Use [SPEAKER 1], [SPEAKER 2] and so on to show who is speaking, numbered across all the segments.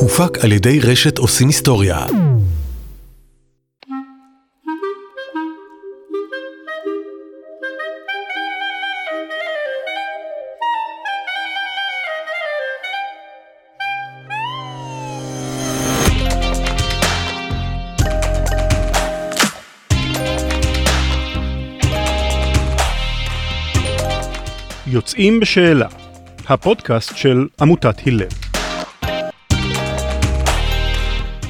[SPEAKER 1] הופק על ידי רשת עושים היסטוריה.
[SPEAKER 2] יוצאים בשאלה, הפודקאסט של עמותת הלל.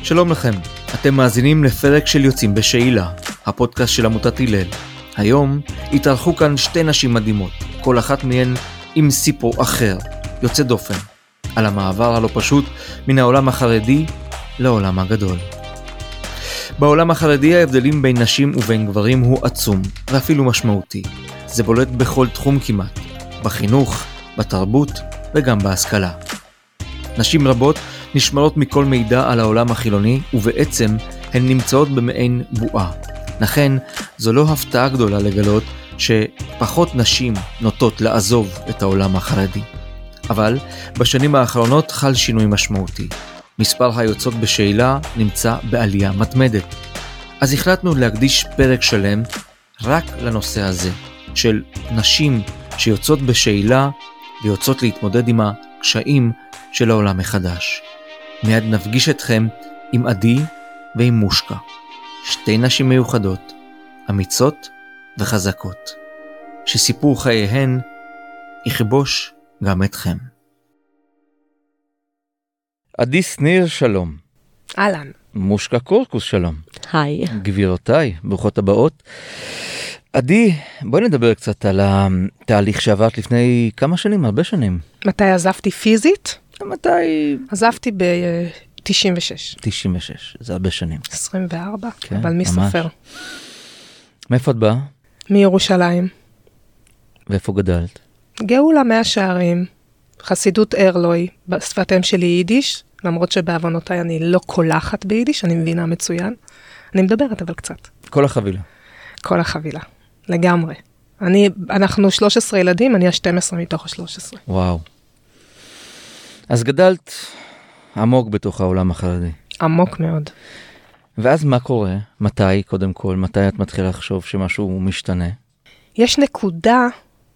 [SPEAKER 3] שלום לכם, אתם מאזינים לפרק של יוצאים בשאלה, הפודקאסט של עמותת הלל. היום התארחו כאן שתי נשים מדהימות, כל אחת מהן עם סיפור אחר, יוצא דופן, על המעבר הלא פשוט מן העולם החרדי לעולם הגדול. בעולם החרדי ההבדלים בין נשים ובין גברים הוא עצום, ואפילו משמעותי. זה בולט בכל תחום כמעט, בחינוך, בתרבות וגם בהשכלה. נשים רבות נשמרות מכל מידע על העולם החילוני, ובעצם הן נמצאות במעין בועה. לכן, זו לא הפתעה גדולה לגלות שפחות נשים נוטות לעזוב את העולם החרדי. אבל בשנים האחרונות חל שינוי משמעותי. מספר היוצאות בשאלה נמצא בעלייה מתמדת. אז החלטנו להקדיש פרק שלם רק לנושא הזה, של נשים שיוצאות בשאלה ויוצאות להתמודד עם הקשיים של העולם מחדש. מיד נפגיש אתכם עם עדי ועם מושקה, שתי נשים מיוחדות, אמיצות וחזקות, שסיפור חייהן יכבוש גם אתכם. עדי שניר, שלום.
[SPEAKER 4] אהלן.
[SPEAKER 3] מושקה קורקוס, שלום.
[SPEAKER 4] היי.
[SPEAKER 3] גבירותיי, ברוכות הבאות. עדי, בואי נדבר קצת על התהליך שעברת לפני כמה שנים, הרבה שנים.
[SPEAKER 4] מתי עזבתי פיזית?
[SPEAKER 3] מתי?
[SPEAKER 4] עזבתי ב-96.
[SPEAKER 3] 96, זה הרבה שנים.
[SPEAKER 4] 24,
[SPEAKER 3] כן,
[SPEAKER 4] אבל מי
[SPEAKER 3] ממש.
[SPEAKER 4] סופר?
[SPEAKER 3] מאיפה את באה?
[SPEAKER 4] מירושלים.
[SPEAKER 3] ואיפה גדלת?
[SPEAKER 4] גאולה מאה שערים, חסידות ארלוי, בשפת אם שלי יידיש, למרות שבעוונותיי אני לא קולחת ביידיש, אני מבינה מצוין. אני מדברת אבל קצת.
[SPEAKER 3] כל החבילה.
[SPEAKER 4] כל החבילה, לגמרי. אני, אנחנו 13 ילדים, אני ה-12 מתוך ה-13.
[SPEAKER 3] וואו. אז גדלת עמוק בתוך העולם החרדי.
[SPEAKER 4] עמוק מאוד.
[SPEAKER 3] ואז מה קורה? מתי, קודם כל, מתי את מתחילה לחשוב שמשהו משתנה?
[SPEAKER 4] יש נקודה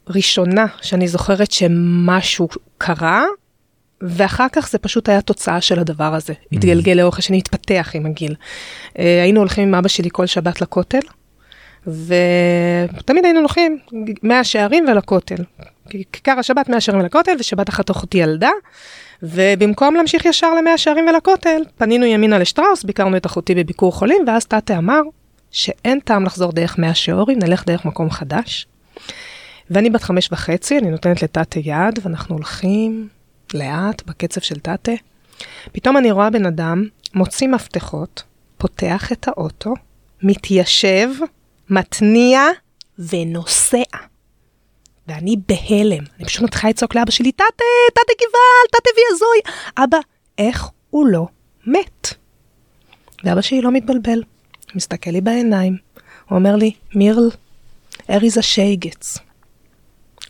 [SPEAKER 4] ראשונה שאני זוכרת שמשהו קרה, ואחר כך זה פשוט היה תוצאה של הדבר הזה. התגלגל לאורך השני, התפתח עם הגיל. אה, היינו הולכים עם אבא שלי כל שבת לכותל, ותמיד היינו הולכים מהשערים ולכותל. כיכר השבת מהשערים ולכותל, ושבת אחת אחותי ילדה, ובמקום להמשיך ישר למאה שערים ולכותל, פנינו ימינה לשטראוס, ביקרנו את אחותי בביקור חולים, ואז תתה אמר שאין טעם לחזור דרך מאה שעורים, נלך דרך מקום חדש. ואני בת חמש וחצי, אני נותנת לתתה יד, ואנחנו הולכים לאט, בקצב של תתה. פתאום אני רואה בן אדם מוציא מפתחות, פותח את האוטו, מתיישב, מתניע ונוסע. ואני בהלם, אני פשוט מתחילה לצעוק לאבא שלי, תתה, תתה גבעל, תתה ויזוי. אבא, איך הוא לא מת? ואבא שלי לא מתבלבל, מסתכל לי בעיניים, הוא אומר לי, מירל, אריזה שייגץ.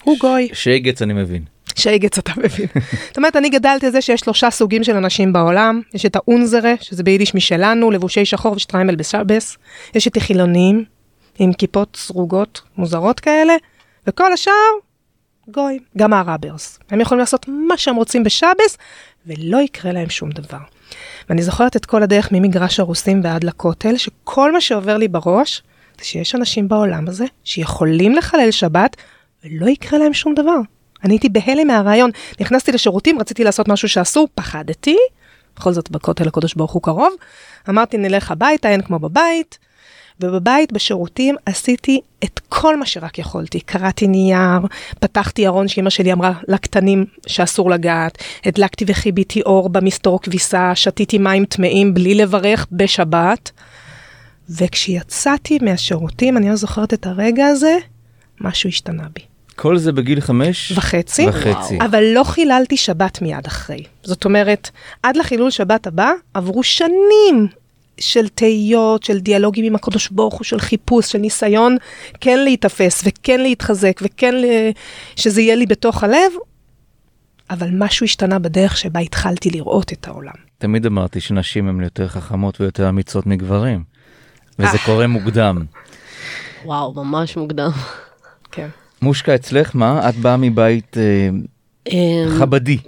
[SPEAKER 4] הוא גוי.
[SPEAKER 3] שייגץ אני מבין.
[SPEAKER 4] שייגץ אתה מבין. זאת אומרת, אני גדלתי על זה שיש שלושה סוגים של אנשים בעולם. יש את האונזרה, שזה ביידיש משלנו, לבושי שחור ושטריימל בשבס. יש את החילונים, עם כיפות סרוגות מוזרות כאלה, וכל השאר, גויים. גם הראברס. הם יכולים לעשות מה שהם רוצים בשבס, ולא יקרה להם שום דבר. ואני זוכרת את כל הדרך ממגרש הרוסים ועד לכותל, שכל מה שעובר לי בראש, זה שיש אנשים בעולם הזה שיכולים לחלל שבת, ולא יקרה להם שום דבר. אני הייתי בהלם מהרעיון. נכנסתי לשירותים, רציתי לעשות משהו שאסור, פחדתי. בכל זאת, בכותל הקדוש ברוך הוא קרוב. אמרתי, נלך הביתה, אין כמו בבית. ובבית, בשירותים, עשיתי את כל מה שרק יכולתי. קראתי נייר, פתחתי ארון שאמא שלי אמרה לקטנים שאסור לגעת, הדלקתי וחיביתי אור במסתור כביסה, שתיתי מים טמאים בלי לברך בשבת. וכשיצאתי מהשירותים, אני לא זוכרת את הרגע הזה, משהו השתנה בי.
[SPEAKER 3] כל זה בגיל חמש?
[SPEAKER 4] וחצי,
[SPEAKER 3] וחצי.
[SPEAKER 4] אבל לא חיללתי שבת מיד אחרי. זאת אומרת, עד לחילול שבת הבא עברו שנים של תהיות, של דיאלוגים עם הקדוש ברוך הוא, של חיפוש, של ניסיון כן להיתפס וכן להתחזק וכן ל... שזה יהיה לי בתוך הלב, אבל משהו השתנה בדרך שבה התחלתי לראות את העולם.
[SPEAKER 3] תמיד אמרתי שנשים הן יותר חכמות ויותר אמיצות מגברים, וזה
[SPEAKER 4] אה.
[SPEAKER 3] קורה מוקדם.
[SPEAKER 5] וואו, ממש מוקדם.
[SPEAKER 4] כן.
[SPEAKER 3] מושקה, אצלך מה? את באה מבית אה,
[SPEAKER 5] אמ,
[SPEAKER 3] חבדי.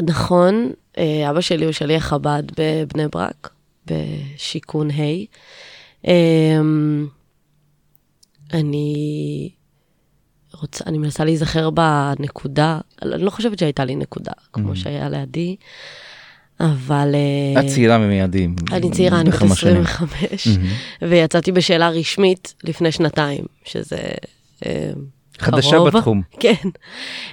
[SPEAKER 5] נכון, אה, אבא שלי הוא שליח חב"ד בבני ברק, בשיכון ה'. אמ, אני רוצה, אני מנסה להיזכר בנקודה, אני לא חושבת שהייתה לי נקודה, כמו שהיה לידי, אבל... אה,
[SPEAKER 3] את צעירה ממיידים.
[SPEAKER 5] אני צעירה, אני בת
[SPEAKER 3] בכמה שנים.
[SPEAKER 5] 25, ויצאתי בשאלה רשמית לפני שנתיים, שזה אה,
[SPEAKER 3] חדשה
[SPEAKER 5] קרוב.
[SPEAKER 3] בתחום.
[SPEAKER 5] כן,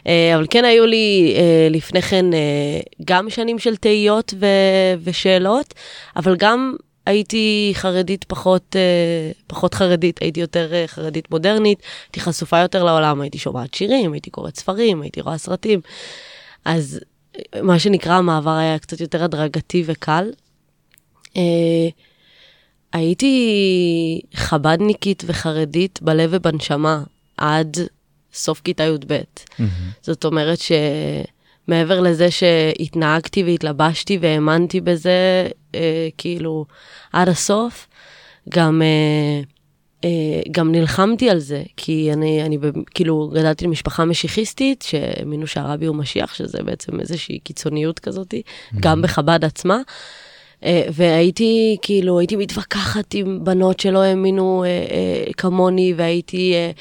[SPEAKER 5] אה, אבל כן היו לי אה, לפני כן אה, גם שנים של תהיות ו- ושאלות, אבל גם הייתי חרדית פחות, פחות חרדית, הייתי יותר חרדית מודרנית, הייתי חשופה יותר לעולם, הייתי שומעת שירים, הייתי קוראת ספרים, הייתי רואה סרטים. אז מה שנקרא המעבר היה קצת יותר הדרגתי וקל. הייתי חבדניקית וחרדית בלב ובנשמה עד סוף כיתה י"ב. זאת אומרת שמעבר לזה שהתנהגתי והתלבשתי והאמנתי בזה, אה, כאילו, עד הסוף, גם, אה, אה, גם נלחמתי על זה, כי אני, אני כאילו גדלתי למשפחה משיחיסטית, שהאמינו שהרבי הוא משיח, שזה בעצם איזושהי קיצוניות כזאת, גם בחב"ד עצמה. אה, והייתי, כאילו, הייתי מתווכחת עם בנות שלא האמינו אה, אה, כמוני, והייתי אה,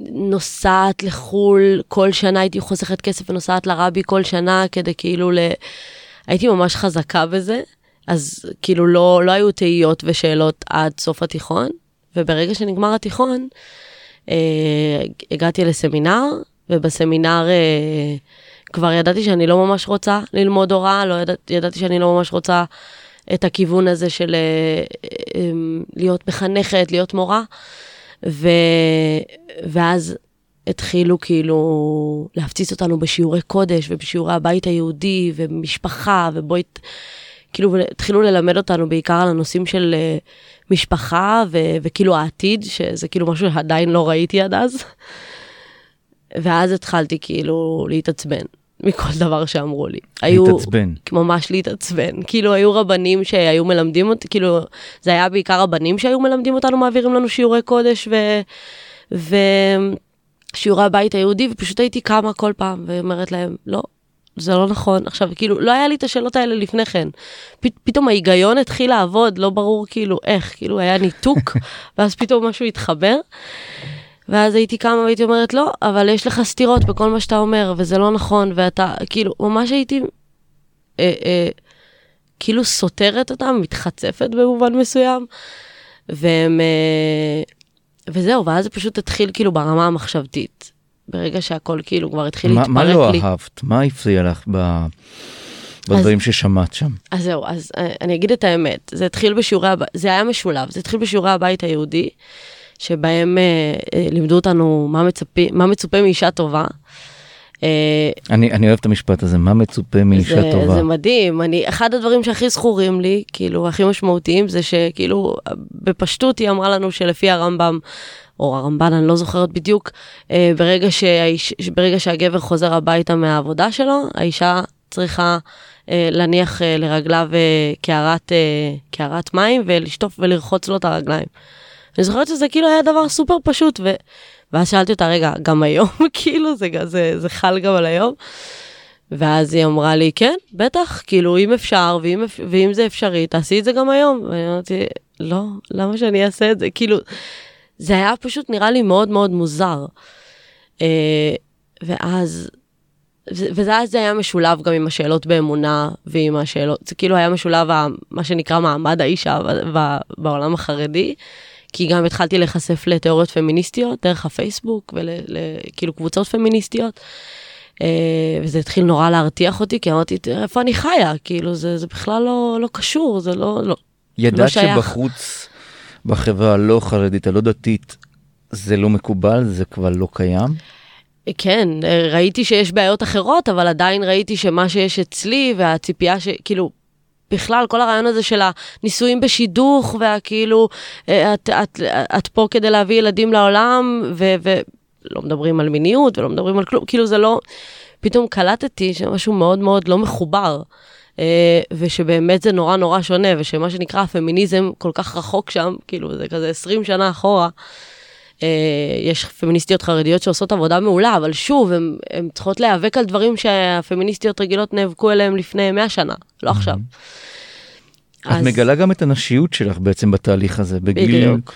[SPEAKER 5] נוסעת לחו"ל, כל שנה הייתי חוסכת כסף ונוסעת לרבי כל שנה, כדי כאילו ל... הייתי ממש חזקה בזה, אז כאילו לא, לא היו תהיות ושאלות עד סוף התיכון, וברגע שנגמר התיכון, אה, הגעתי לסמינר, ובסמינר אה, כבר ידעתי שאני לא ממש רוצה ללמוד הוראה, לא ידע, ידעתי שאני לא ממש רוצה את הכיוון הזה של אה, אה, להיות מחנכת, להיות מורה. ו... ואז התחילו כאילו להפציץ אותנו בשיעורי קודש ובשיעורי הבית היהודי ומשפחה ובואי, כאילו התחילו ללמד אותנו בעיקר על הנושאים של אה, משפחה ו... וכאילו העתיד, שזה כאילו משהו שעדיין לא ראיתי עד אז. ואז התחלתי כאילו להתעצבן מכל דבר שאמרו לי. היו-
[SPEAKER 3] להתעצבן.
[SPEAKER 5] ממש להתעצבן. כאילו, היו רבנים שהיו מלמדים אותי, כאילו, זה היה בעיקר רבנים שהיו מלמדים אותנו, מעבירים לנו שיעורי קודש ו... ו... שיעורי הבית היהודי, ופשוט הייתי קמה כל פעם ואומרת להם, לא, זה לא נכון. עכשיו, כאילו, לא היה לי את השאלות האלה לפני כן. פ... פתאום ההיגיון התחיל לעבוד, לא ברור כאילו איך, כאילו היה ניתוק, ואז פתאום משהו התחבר. ואז הייתי קמה והייתי אומרת, לא, אבל יש לך סתירות בכל מה שאתה אומר, וזה לא נכון, ואתה, כאילו, ממש הייתי אה, אה, כאילו סותרת אותם, מתחצפת במובן מסוים, והם... אה, וזהו, ואז זה פשוט התחיל כאילו ברמה המחשבתית. ברגע שהכל כאילו כבר התחיל
[SPEAKER 3] מה,
[SPEAKER 5] להתפרק
[SPEAKER 3] מה לא
[SPEAKER 5] לי.
[SPEAKER 3] אהבת? מה הפריע לך ב... בדברים ששמעת שם?
[SPEAKER 5] אז זהו, אז אה, אני אגיד את האמת, זה התחיל בשיעורי הבית, זה היה משולב, זה התחיל בשיעורי הבית היהודי, שבהם אה, אה, לימדו אותנו מה, מצפי, מה מצופה מאישה טובה. אה,
[SPEAKER 3] אני, אני אוהב את המשפט הזה, מה מצופה מאישה
[SPEAKER 5] זה,
[SPEAKER 3] טובה?
[SPEAKER 5] זה מדהים, אני, אחד הדברים שהכי זכורים לי, כאילו, הכי משמעותיים, זה שכאילו, בפשטות היא אמרה לנו שלפי הרמב"ם, או הרמב"ן, אני לא זוכרת בדיוק, אה, ברגע, שהאיש, ברגע שהגבר חוזר הביתה מהעבודה שלו, האישה צריכה אה, להניח אה, לרגליו קערת, אה, קערת מים ולשטוף ולרחוץ לו את הרגליים. אני זוכרת שזה כאילו היה דבר סופר פשוט, ו... ואז שאלתי אותה, רגע, גם היום, כאילו, זה, זה, זה חל גם על היום? ואז היא אמרה לי, כן, בטח, כאילו, אם אפשר, ואם, ואם זה אפשרי, תעשי את זה גם היום. ואני אמרתי, לא, למה שאני אעשה את זה? כאילו, זה היה פשוט נראה לי מאוד מאוד מוזר. אה, ואז, ו- וזה אז זה היה משולב גם עם השאלות באמונה ועם השאלות, זה כאילו היה משולב מה שנקרא מעמד האישה בעולם החרדי, כי גם התחלתי להיחשף לתיאוריות פמיניסטיות דרך הפייסבוק וכאילו קבוצות פמיניסטיות. אה, וזה התחיל נורא להרתיח אותי, כי אמרתי, "תראה, איפה אני חיה? כאילו, זה, זה בכלל לא, לא קשור, זה לא... לא.
[SPEAKER 3] ידעת
[SPEAKER 5] שייך.
[SPEAKER 3] שבחוץ, בחברה הלא חרדית, הלא דתית, זה לא מקובל, זה כבר לא קיים?
[SPEAKER 5] כן, ראיתי שיש בעיות אחרות, אבל עדיין ראיתי שמה שיש אצלי והציפייה ש... כאילו, בכלל, כל הרעיון הזה של הנישואים בשידוך, והכאילו, אה, את, את, את פה כדי להביא ילדים לעולם, ו- ולא מדברים על מיניות ולא מדברים על כלום, כאילו זה לא... פתאום קלטתי שמשהו מאוד מאוד לא מחובר. אה, ושבאמת זה נורא נורא שונה, ושמה שנקרא הפמיניזם כל כך רחוק שם, כאילו זה כזה 20 שנה אחורה. אה, יש פמיניסטיות חרדיות שעושות עבודה מעולה, אבל שוב, הן צריכות להיאבק על דברים שהפמיניסטיות רגילות נאבקו עליהם לפני 100 שנה, לא עכשיו.
[SPEAKER 3] את מגלה גם את הנשיות שלך בעצם בתהליך הזה, בגיל, בדיוק.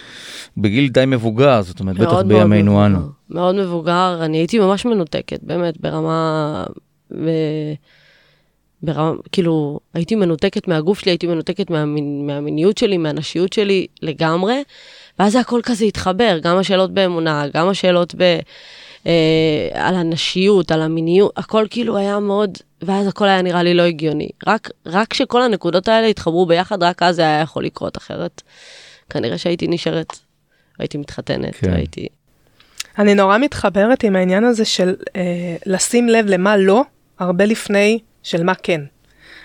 [SPEAKER 3] בגיל די מבוגר, זאת אומרת, בטח בימינו אנו.
[SPEAKER 5] מאוד מבוגר, אני הייתי ממש מנותקת, באמת, ברמה... ו... ברמה, כאילו, הייתי מנותקת מהגוף שלי, הייתי מנותקת מהמיניות שלי, מהנשיות שלי לגמרי, ואז הכל כזה התחבר, גם השאלות באמונה, גם השאלות ב... אה, על הנשיות, על המיניות, הכל כאילו היה מאוד, ואז הכל היה נראה לי לא הגיוני. רק, רק כשכל הנקודות האלה התחברו ביחד, רק אז זה היה יכול לקרות אחרת. כנראה שהייתי נשארת, הייתי מתחתנת, כן. הייתי...
[SPEAKER 4] אני נורא מתחברת עם העניין הזה של אה, לשים לב למה לא, הרבה לפני של מה כן.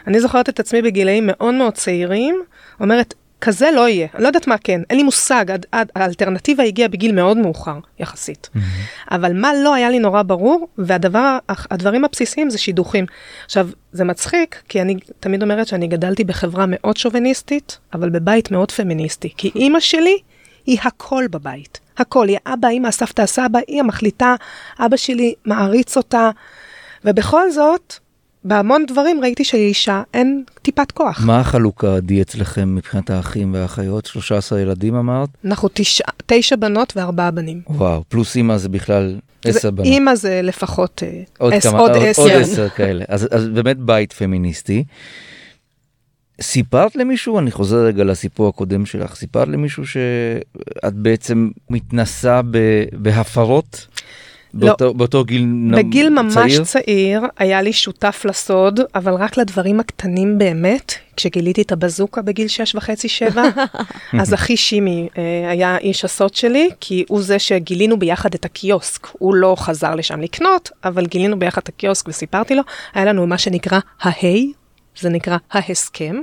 [SPEAKER 4] אני זוכרת את עצמי בגילאים מאוד מאוד צעירים, אומרת, כזה לא יהיה, אני לא יודעת מה כן, אין לי מושג, עד, עד, האלטרנטיבה הגיעה בגיל מאוד מאוחר, יחסית. Mm-hmm. אבל מה לא היה לי נורא ברור, והדברים הבסיסיים זה שידוכים. עכשיו, זה מצחיק, כי אני תמיד אומרת שאני גדלתי בחברה מאוד שוביניסטית, אבל בבית מאוד פמיניסטי, כי אימא שלי היא הכל בבית. הכל, היא האבא, אימא, הסבתא, הסבא, היא המחליטה, אבא שלי מעריץ אותה, ובכל זאת, בהמון דברים ראיתי שלאישה אין טיפת כוח.
[SPEAKER 3] מה החלוקה עדי אצלכם מבחינת האחים והאחיות? 13 ילדים אמרת?
[SPEAKER 4] אנחנו תשע, תשע בנות וארבעה בנים.
[SPEAKER 3] וואו, פלוס אימא זה בכלל עשר בנות.
[SPEAKER 4] אימא זה לפחות
[SPEAKER 3] אה, עוד, עש, כמה, עוד, עוד עשר. עוד עשר כאלה. אז, אז באמת בית פמיניסטי. סיפרת למישהו, אני חוזר רגע לסיפור הקודם שלך, סיפרת למישהו שאת בעצם מתנסה בהפרות? באותו, לא. באותו גיל צעיר?
[SPEAKER 4] בגיל ממש צעיר? צעיר היה לי שותף לסוד, אבל רק לדברים הקטנים באמת. כשגיליתי את הבזוקה בגיל שש וחצי, שבע, אז אחי שימי אה, היה איש הסוד שלי, כי הוא זה שגילינו ביחד את הקיוסק. הוא לא חזר לשם לקנות, אבל גילינו ביחד את הקיוסק וסיפרתי לו, היה לנו מה שנקרא ההיי, זה נקרא ההסכם.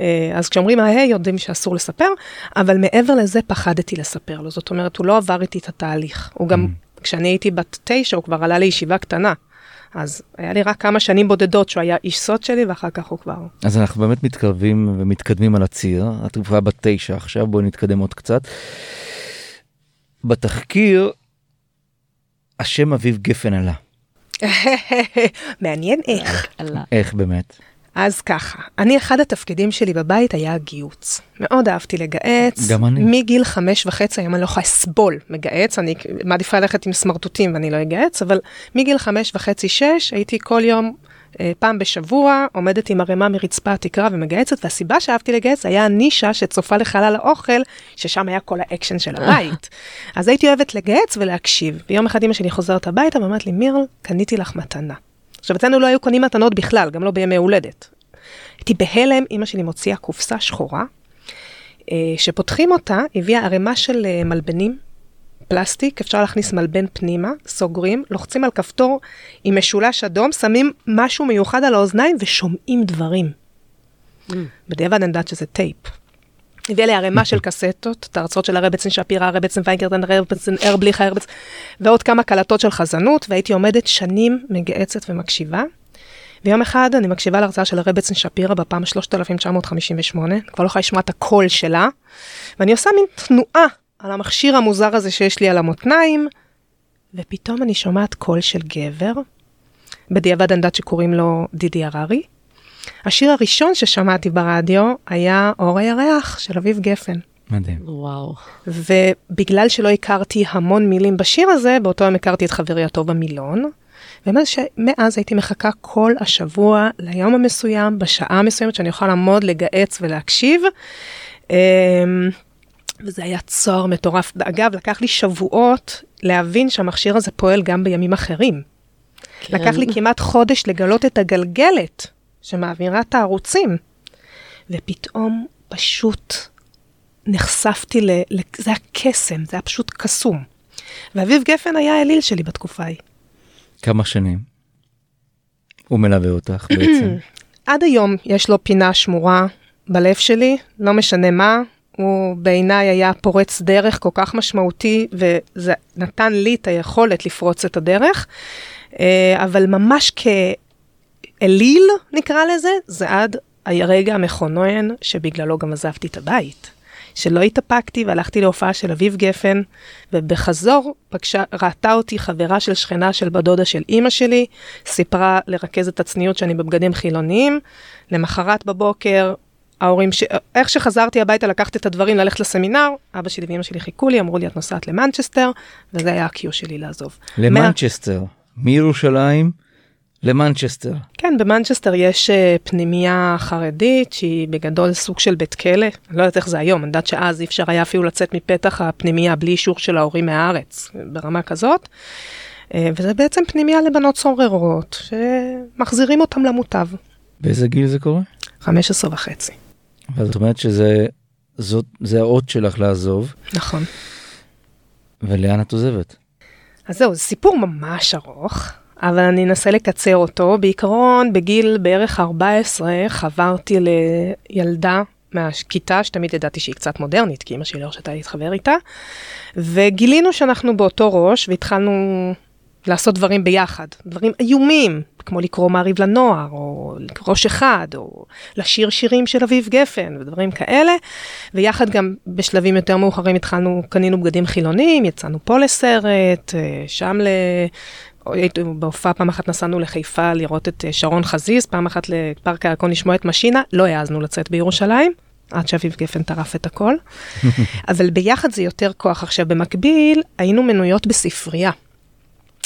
[SPEAKER 4] אה, אז כשאומרים ההי יודעים שאסור לספר, אבל מעבר לזה פחדתי לספר לו. זאת אומרת, הוא לא עבר איתי את התהליך. הוא גם כשאני הייתי בת תשע, הוא כבר עלה לישיבה קטנה. אז היה לי רק כמה שנים בודדות שהוא היה איש סוד שלי, ואחר כך הוא כבר...
[SPEAKER 3] אז אנחנו באמת מתקרבים ומתקדמים על הציר. את כבר בת תשע עכשיו, בואי נתקדם עוד קצת. בתחקיר, השם אביב גפן עלה.
[SPEAKER 4] מעניין איך.
[SPEAKER 3] איך באמת?
[SPEAKER 4] אז ככה, אני, אחד התפקידים שלי בבית היה הגיהוץ. מאוד אהבתי לגהץ.
[SPEAKER 3] גם אני.
[SPEAKER 4] מגיל חמש וחצי, היום אני לא יכולה לסבול מגהץ, אני מעדיפה ללכת עם סמרטוטים ואני לא אגהץ, אבל מגיל חמש וחצי, שש, הייתי כל יום, אה, פעם בשבוע, עומדת עם ערימה מרצפה התקרה ומגהצת, והסיבה שאהבתי לגהץ היה הנישה שצופה לחלל האוכל, ששם היה כל האקשן של הבית. אז הייתי אוהבת לגהץ ולהקשיב. ויום אחד אמא שלי חוזרת הביתה ואומרת לי, מירל, קניתי לך מתנה. עכשיו, אצלנו לא היו קונים מתנות בכלל, גם לא בימי הולדת. הייתי בהלם, אימא שלי מוציאה קופסה שחורה, אה, שפותחים אותה, הביאה ערימה של אה, מלבנים, פלסטיק, אפשר להכניס מלבן פנימה, סוגרים, לוחצים על כפתור עם משולש אדום, שמים משהו מיוחד על האוזניים ושומעים דברים. Mm. בדיעבד אני יודעת שזה טייפ. הביאה לי ערימה של קסטות, את ההרצאות של הרבצן שפירא, הרבצן ויינקרטן, הרבצן ארבליך, הרבצן, ועוד כמה קלטות של חזנות, והייתי עומדת שנים מגהצת ומקשיבה. ויום אחד אני מקשיבה להרצאה של הרבצן שפירא בפעם 3958, כבר לא יכולה לשמוע את הקול שלה, ואני עושה מין תנועה על המכשיר המוזר הזה שיש לי על המותניים, ופתאום אני שומעת קול של גבר, בדיעבד אני יודעת שקוראים לו דידי הררי. השיר הראשון ששמעתי ברדיו היה אור הירח של אביב גפן.
[SPEAKER 3] מדהים.
[SPEAKER 5] וואו.
[SPEAKER 4] ובגלל שלא הכרתי המון מילים בשיר הזה, באותו יום הכרתי את חברי הטוב המילון. ומאז הייתי מחכה כל השבוע ליום המסוים, בשעה המסוימת שאני אוכל לעמוד, לגהץ ולהקשיב. אמ, וזה היה צוהר מטורף. אגב, לקח לי שבועות להבין שהמכשיר הזה פועל גם בימים אחרים. כן. לקח לי כמעט חודש לגלות את הגלגלת שמעבירה את הערוצים. ופתאום פשוט נחשפתי ל... זה היה קסם, זה היה פשוט קסום. ואביב גפן היה האליל שלי בתקופה ההיא.
[SPEAKER 3] כמה שנים הוא מלווה אותך בעצם?
[SPEAKER 4] עד היום יש לו פינה שמורה בלב שלי, לא משנה מה, הוא בעיניי היה פורץ דרך כל כך משמעותי, וזה נתן לי את היכולת לפרוץ את הדרך. אה, אבל ממש כאליל, נקרא לזה, זה עד הרגע המכונן שבגללו גם עזבתי את הבית. שלא התאפקתי והלכתי להופעה של אביב גפן, ובחזור פגשה, ראתה אותי חברה של שכנה של בדודה של אימא שלי, סיפרה לרכזת הצניעות שאני בבגדים חילוניים. למחרת בבוקר, ההורים, ש... איך שחזרתי הביתה לקחת את הדברים, ללכת לסמינר, אבא שלי ואימא שלי חיכו לי, אמרו לי, את נוסעת למנצ'סטר, וזה היה ה-cue שלי לעזוב.
[SPEAKER 3] למנצ'סטר, מה... מירושלים למנצ'סטר.
[SPEAKER 4] כן, במנצ'סטר יש uh, פנימייה חרדית שהיא בגדול סוג של בית כלא, אני לא יודעת איך זה היום, אני יודעת שאז אי אפשר היה אפילו לצאת מפתח הפנימייה בלי אישור של ההורים מהארץ, ברמה כזאת. Uh, וזה בעצם פנימייה לבנות סוררות, שמחזירים אותם למוטב.
[SPEAKER 3] באיזה גיל זה קורה?
[SPEAKER 4] 15 וחצי.
[SPEAKER 3] זאת אומרת שזה זאת, זה האות שלך לעזוב.
[SPEAKER 4] נכון.
[SPEAKER 3] ולאן את עוזבת?
[SPEAKER 4] אז זהו, זה סיפור ממש ארוך. אבל אני אנסה לקצר אותו. בעיקרון, בגיל בערך 14 חברתי לילדה מהכיתה, שתמיד ידעתי שהיא קצת מודרנית, כי אמא שלי לא הרשתה להתחבר איתה, וגילינו שאנחנו באותו ראש, והתחלנו לעשות דברים ביחד, דברים איומים, כמו לקרוא מעריב לנוער, או ראש אחד, או לשיר שירים של אביב גפן, ודברים כאלה. ויחד גם בשלבים יותר מאוחרים התחלנו, קנינו בגדים חילוניים, יצאנו פה לסרט, אה, שם בהופעה פעם אחת נסענו לחיפה לראות את אה, שרון חזיז, פעם אחת לפארק הירקון לשמוע את משינה, לא העזנו לצאת בירושלים. עד שאביב גפן טרף את הכל, אבל ביחד זה יותר כוח. עכשיו, במקביל, היינו מנויות בספרייה,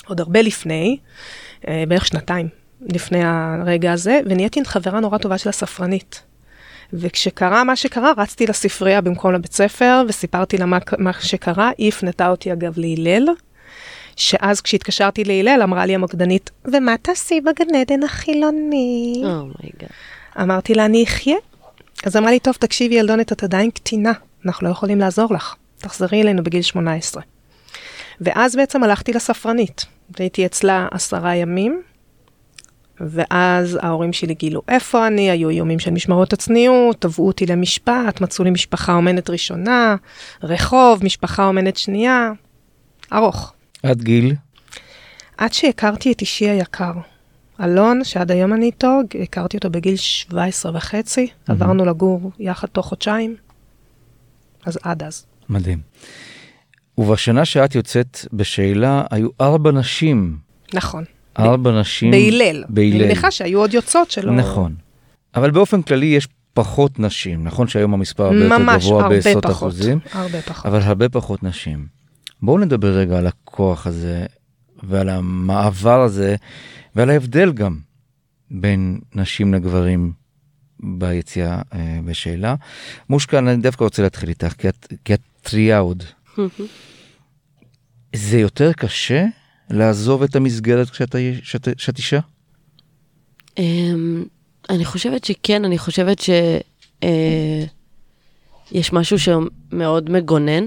[SPEAKER 4] עוד הרבה לפני, אה, בערך שנתיים לפני הרגע הזה, ונהייתי חברה נורא טובה של הספרנית. וכשקרה מה שקרה, רצתי לספרייה במקום לבית ספר, וסיפרתי לה מה, מה שקרה, היא הפנתה אותי אגב להלל, שאז כשהתקשרתי להלל, אמרה לי המוקדנית, ומה תעשי בגן עדן החילוני?
[SPEAKER 5] Oh my God.
[SPEAKER 4] Oh אמרתי לה, אני אחיה. אז אמרה לי, טוב, תקשיבי, ילדונת, את עדיין קטינה, אנחנו לא יכולים לעזור לך, תחזרי אלינו בגיל 18. ואז בעצם הלכתי לספרנית, והייתי אצלה עשרה ימים, ואז ההורים שלי גילו איפה אני, היו איומים של משמרות הצניעות, תבעו אותי למשפט, מצאו לי משפחה אומנת ראשונה, רחוב, משפחה אומנת שנייה, ארוך.
[SPEAKER 3] עד גיל?
[SPEAKER 4] עד שהכרתי את אישי היקר. אלון, שעד היום אני איתו, הכרתי אותו בגיל 17 וחצי, mm-hmm. עברנו לגור יחד תוך חודשיים, אז עד אז.
[SPEAKER 3] מדהים. ובשנה שאת יוצאת בשאלה, היו ארבע נשים.
[SPEAKER 4] נכון.
[SPEAKER 3] ארבע ב- נשים.
[SPEAKER 4] בהלל. בהלל. אני מניחה שהיו עוד יוצאות שלא...
[SPEAKER 3] נכון. אבל באופן כללי יש פחות נשים, נכון שהיום המספר הרבה יותר גבוה בעשרות אחוזים,
[SPEAKER 4] הרבה פחות.
[SPEAKER 3] אבל הרבה פחות נשים. בואו נדבר רגע על הכוח הזה ועל המעבר הזה ועל ההבדל גם בין נשים לגברים ביציאה אה, בשאלה. מושקה, אני דווקא רוצה להתחיל איתך, כי את, כי את טריה עוד. זה יותר קשה לעזוב את המסגרת כשאת שאת אישה?
[SPEAKER 5] אמ, אני חושבת שכן, אני חושבת שיש אה, משהו שמאוד מגונן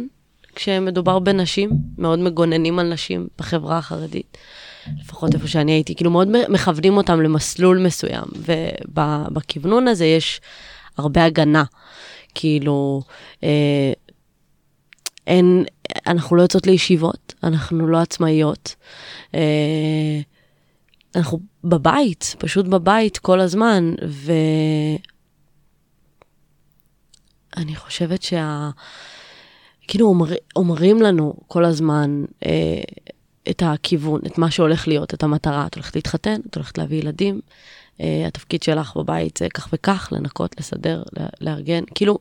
[SPEAKER 5] כשמדובר בנשים, מאוד מגוננים על נשים בחברה החרדית. לפחות איפה שאני הייתי, כאילו מאוד מכוונים אותם למסלול מסוים, ובכוונון הזה יש הרבה הגנה. כאילו, אה, אין, אנחנו לא יוצאות לישיבות, אנחנו לא עצמאיות. אה, אנחנו בבית, פשוט בבית כל הזמן, ואני חושבת שה... כאילו אומר, אומרים לנו כל הזמן אה, את הכיוון, את מה שהולך להיות, את המטרה. את הולכת להתחתן, את הולכת להביא ילדים, אה, התפקיד שלך בבית זה כך וכך, לנקות, לסדר, לארגן. כאילו,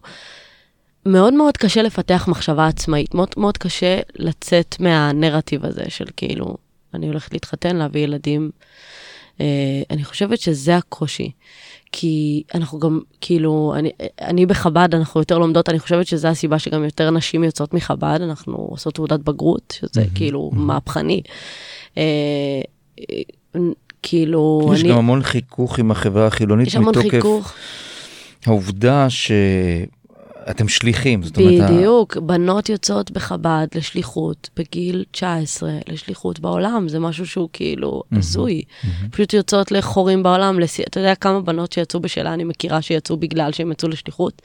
[SPEAKER 5] מאוד מאוד קשה לפתח מחשבה עצמאית, מאוד מאוד קשה לצאת מהנרטיב הזה של כאילו, אני הולכת להתחתן, להביא ילדים. אה, אני חושבת שזה הקושי. כי אנחנו גם, כאילו, אני, אני בחב"ד, אנחנו יותר לומדות, אני חושבת שזו הסיבה שגם יותר נשים יוצאות מחב"ד, אנחנו עושות תעודת בגרות, שזה mm-hmm, כאילו mm-hmm. מהפכני. אה, אה, כאילו,
[SPEAKER 3] יש אני... גם המון חיכוך עם החברה החילונית
[SPEAKER 5] יש המון חיכוך.
[SPEAKER 3] העובדה ש... אתם שליחים,
[SPEAKER 5] זאת אומרת... בדיוק, בנות יוצאות בחב"ד לשליחות בגיל 19, לשליחות בעולם, זה משהו שהוא כאילו הזוי. פשוט יוצאות לחורים בעולם, לס... אתה יודע כמה בנות שיצאו בשאלה אני מכירה שיצאו בגלל שהם יצאו לשליחות?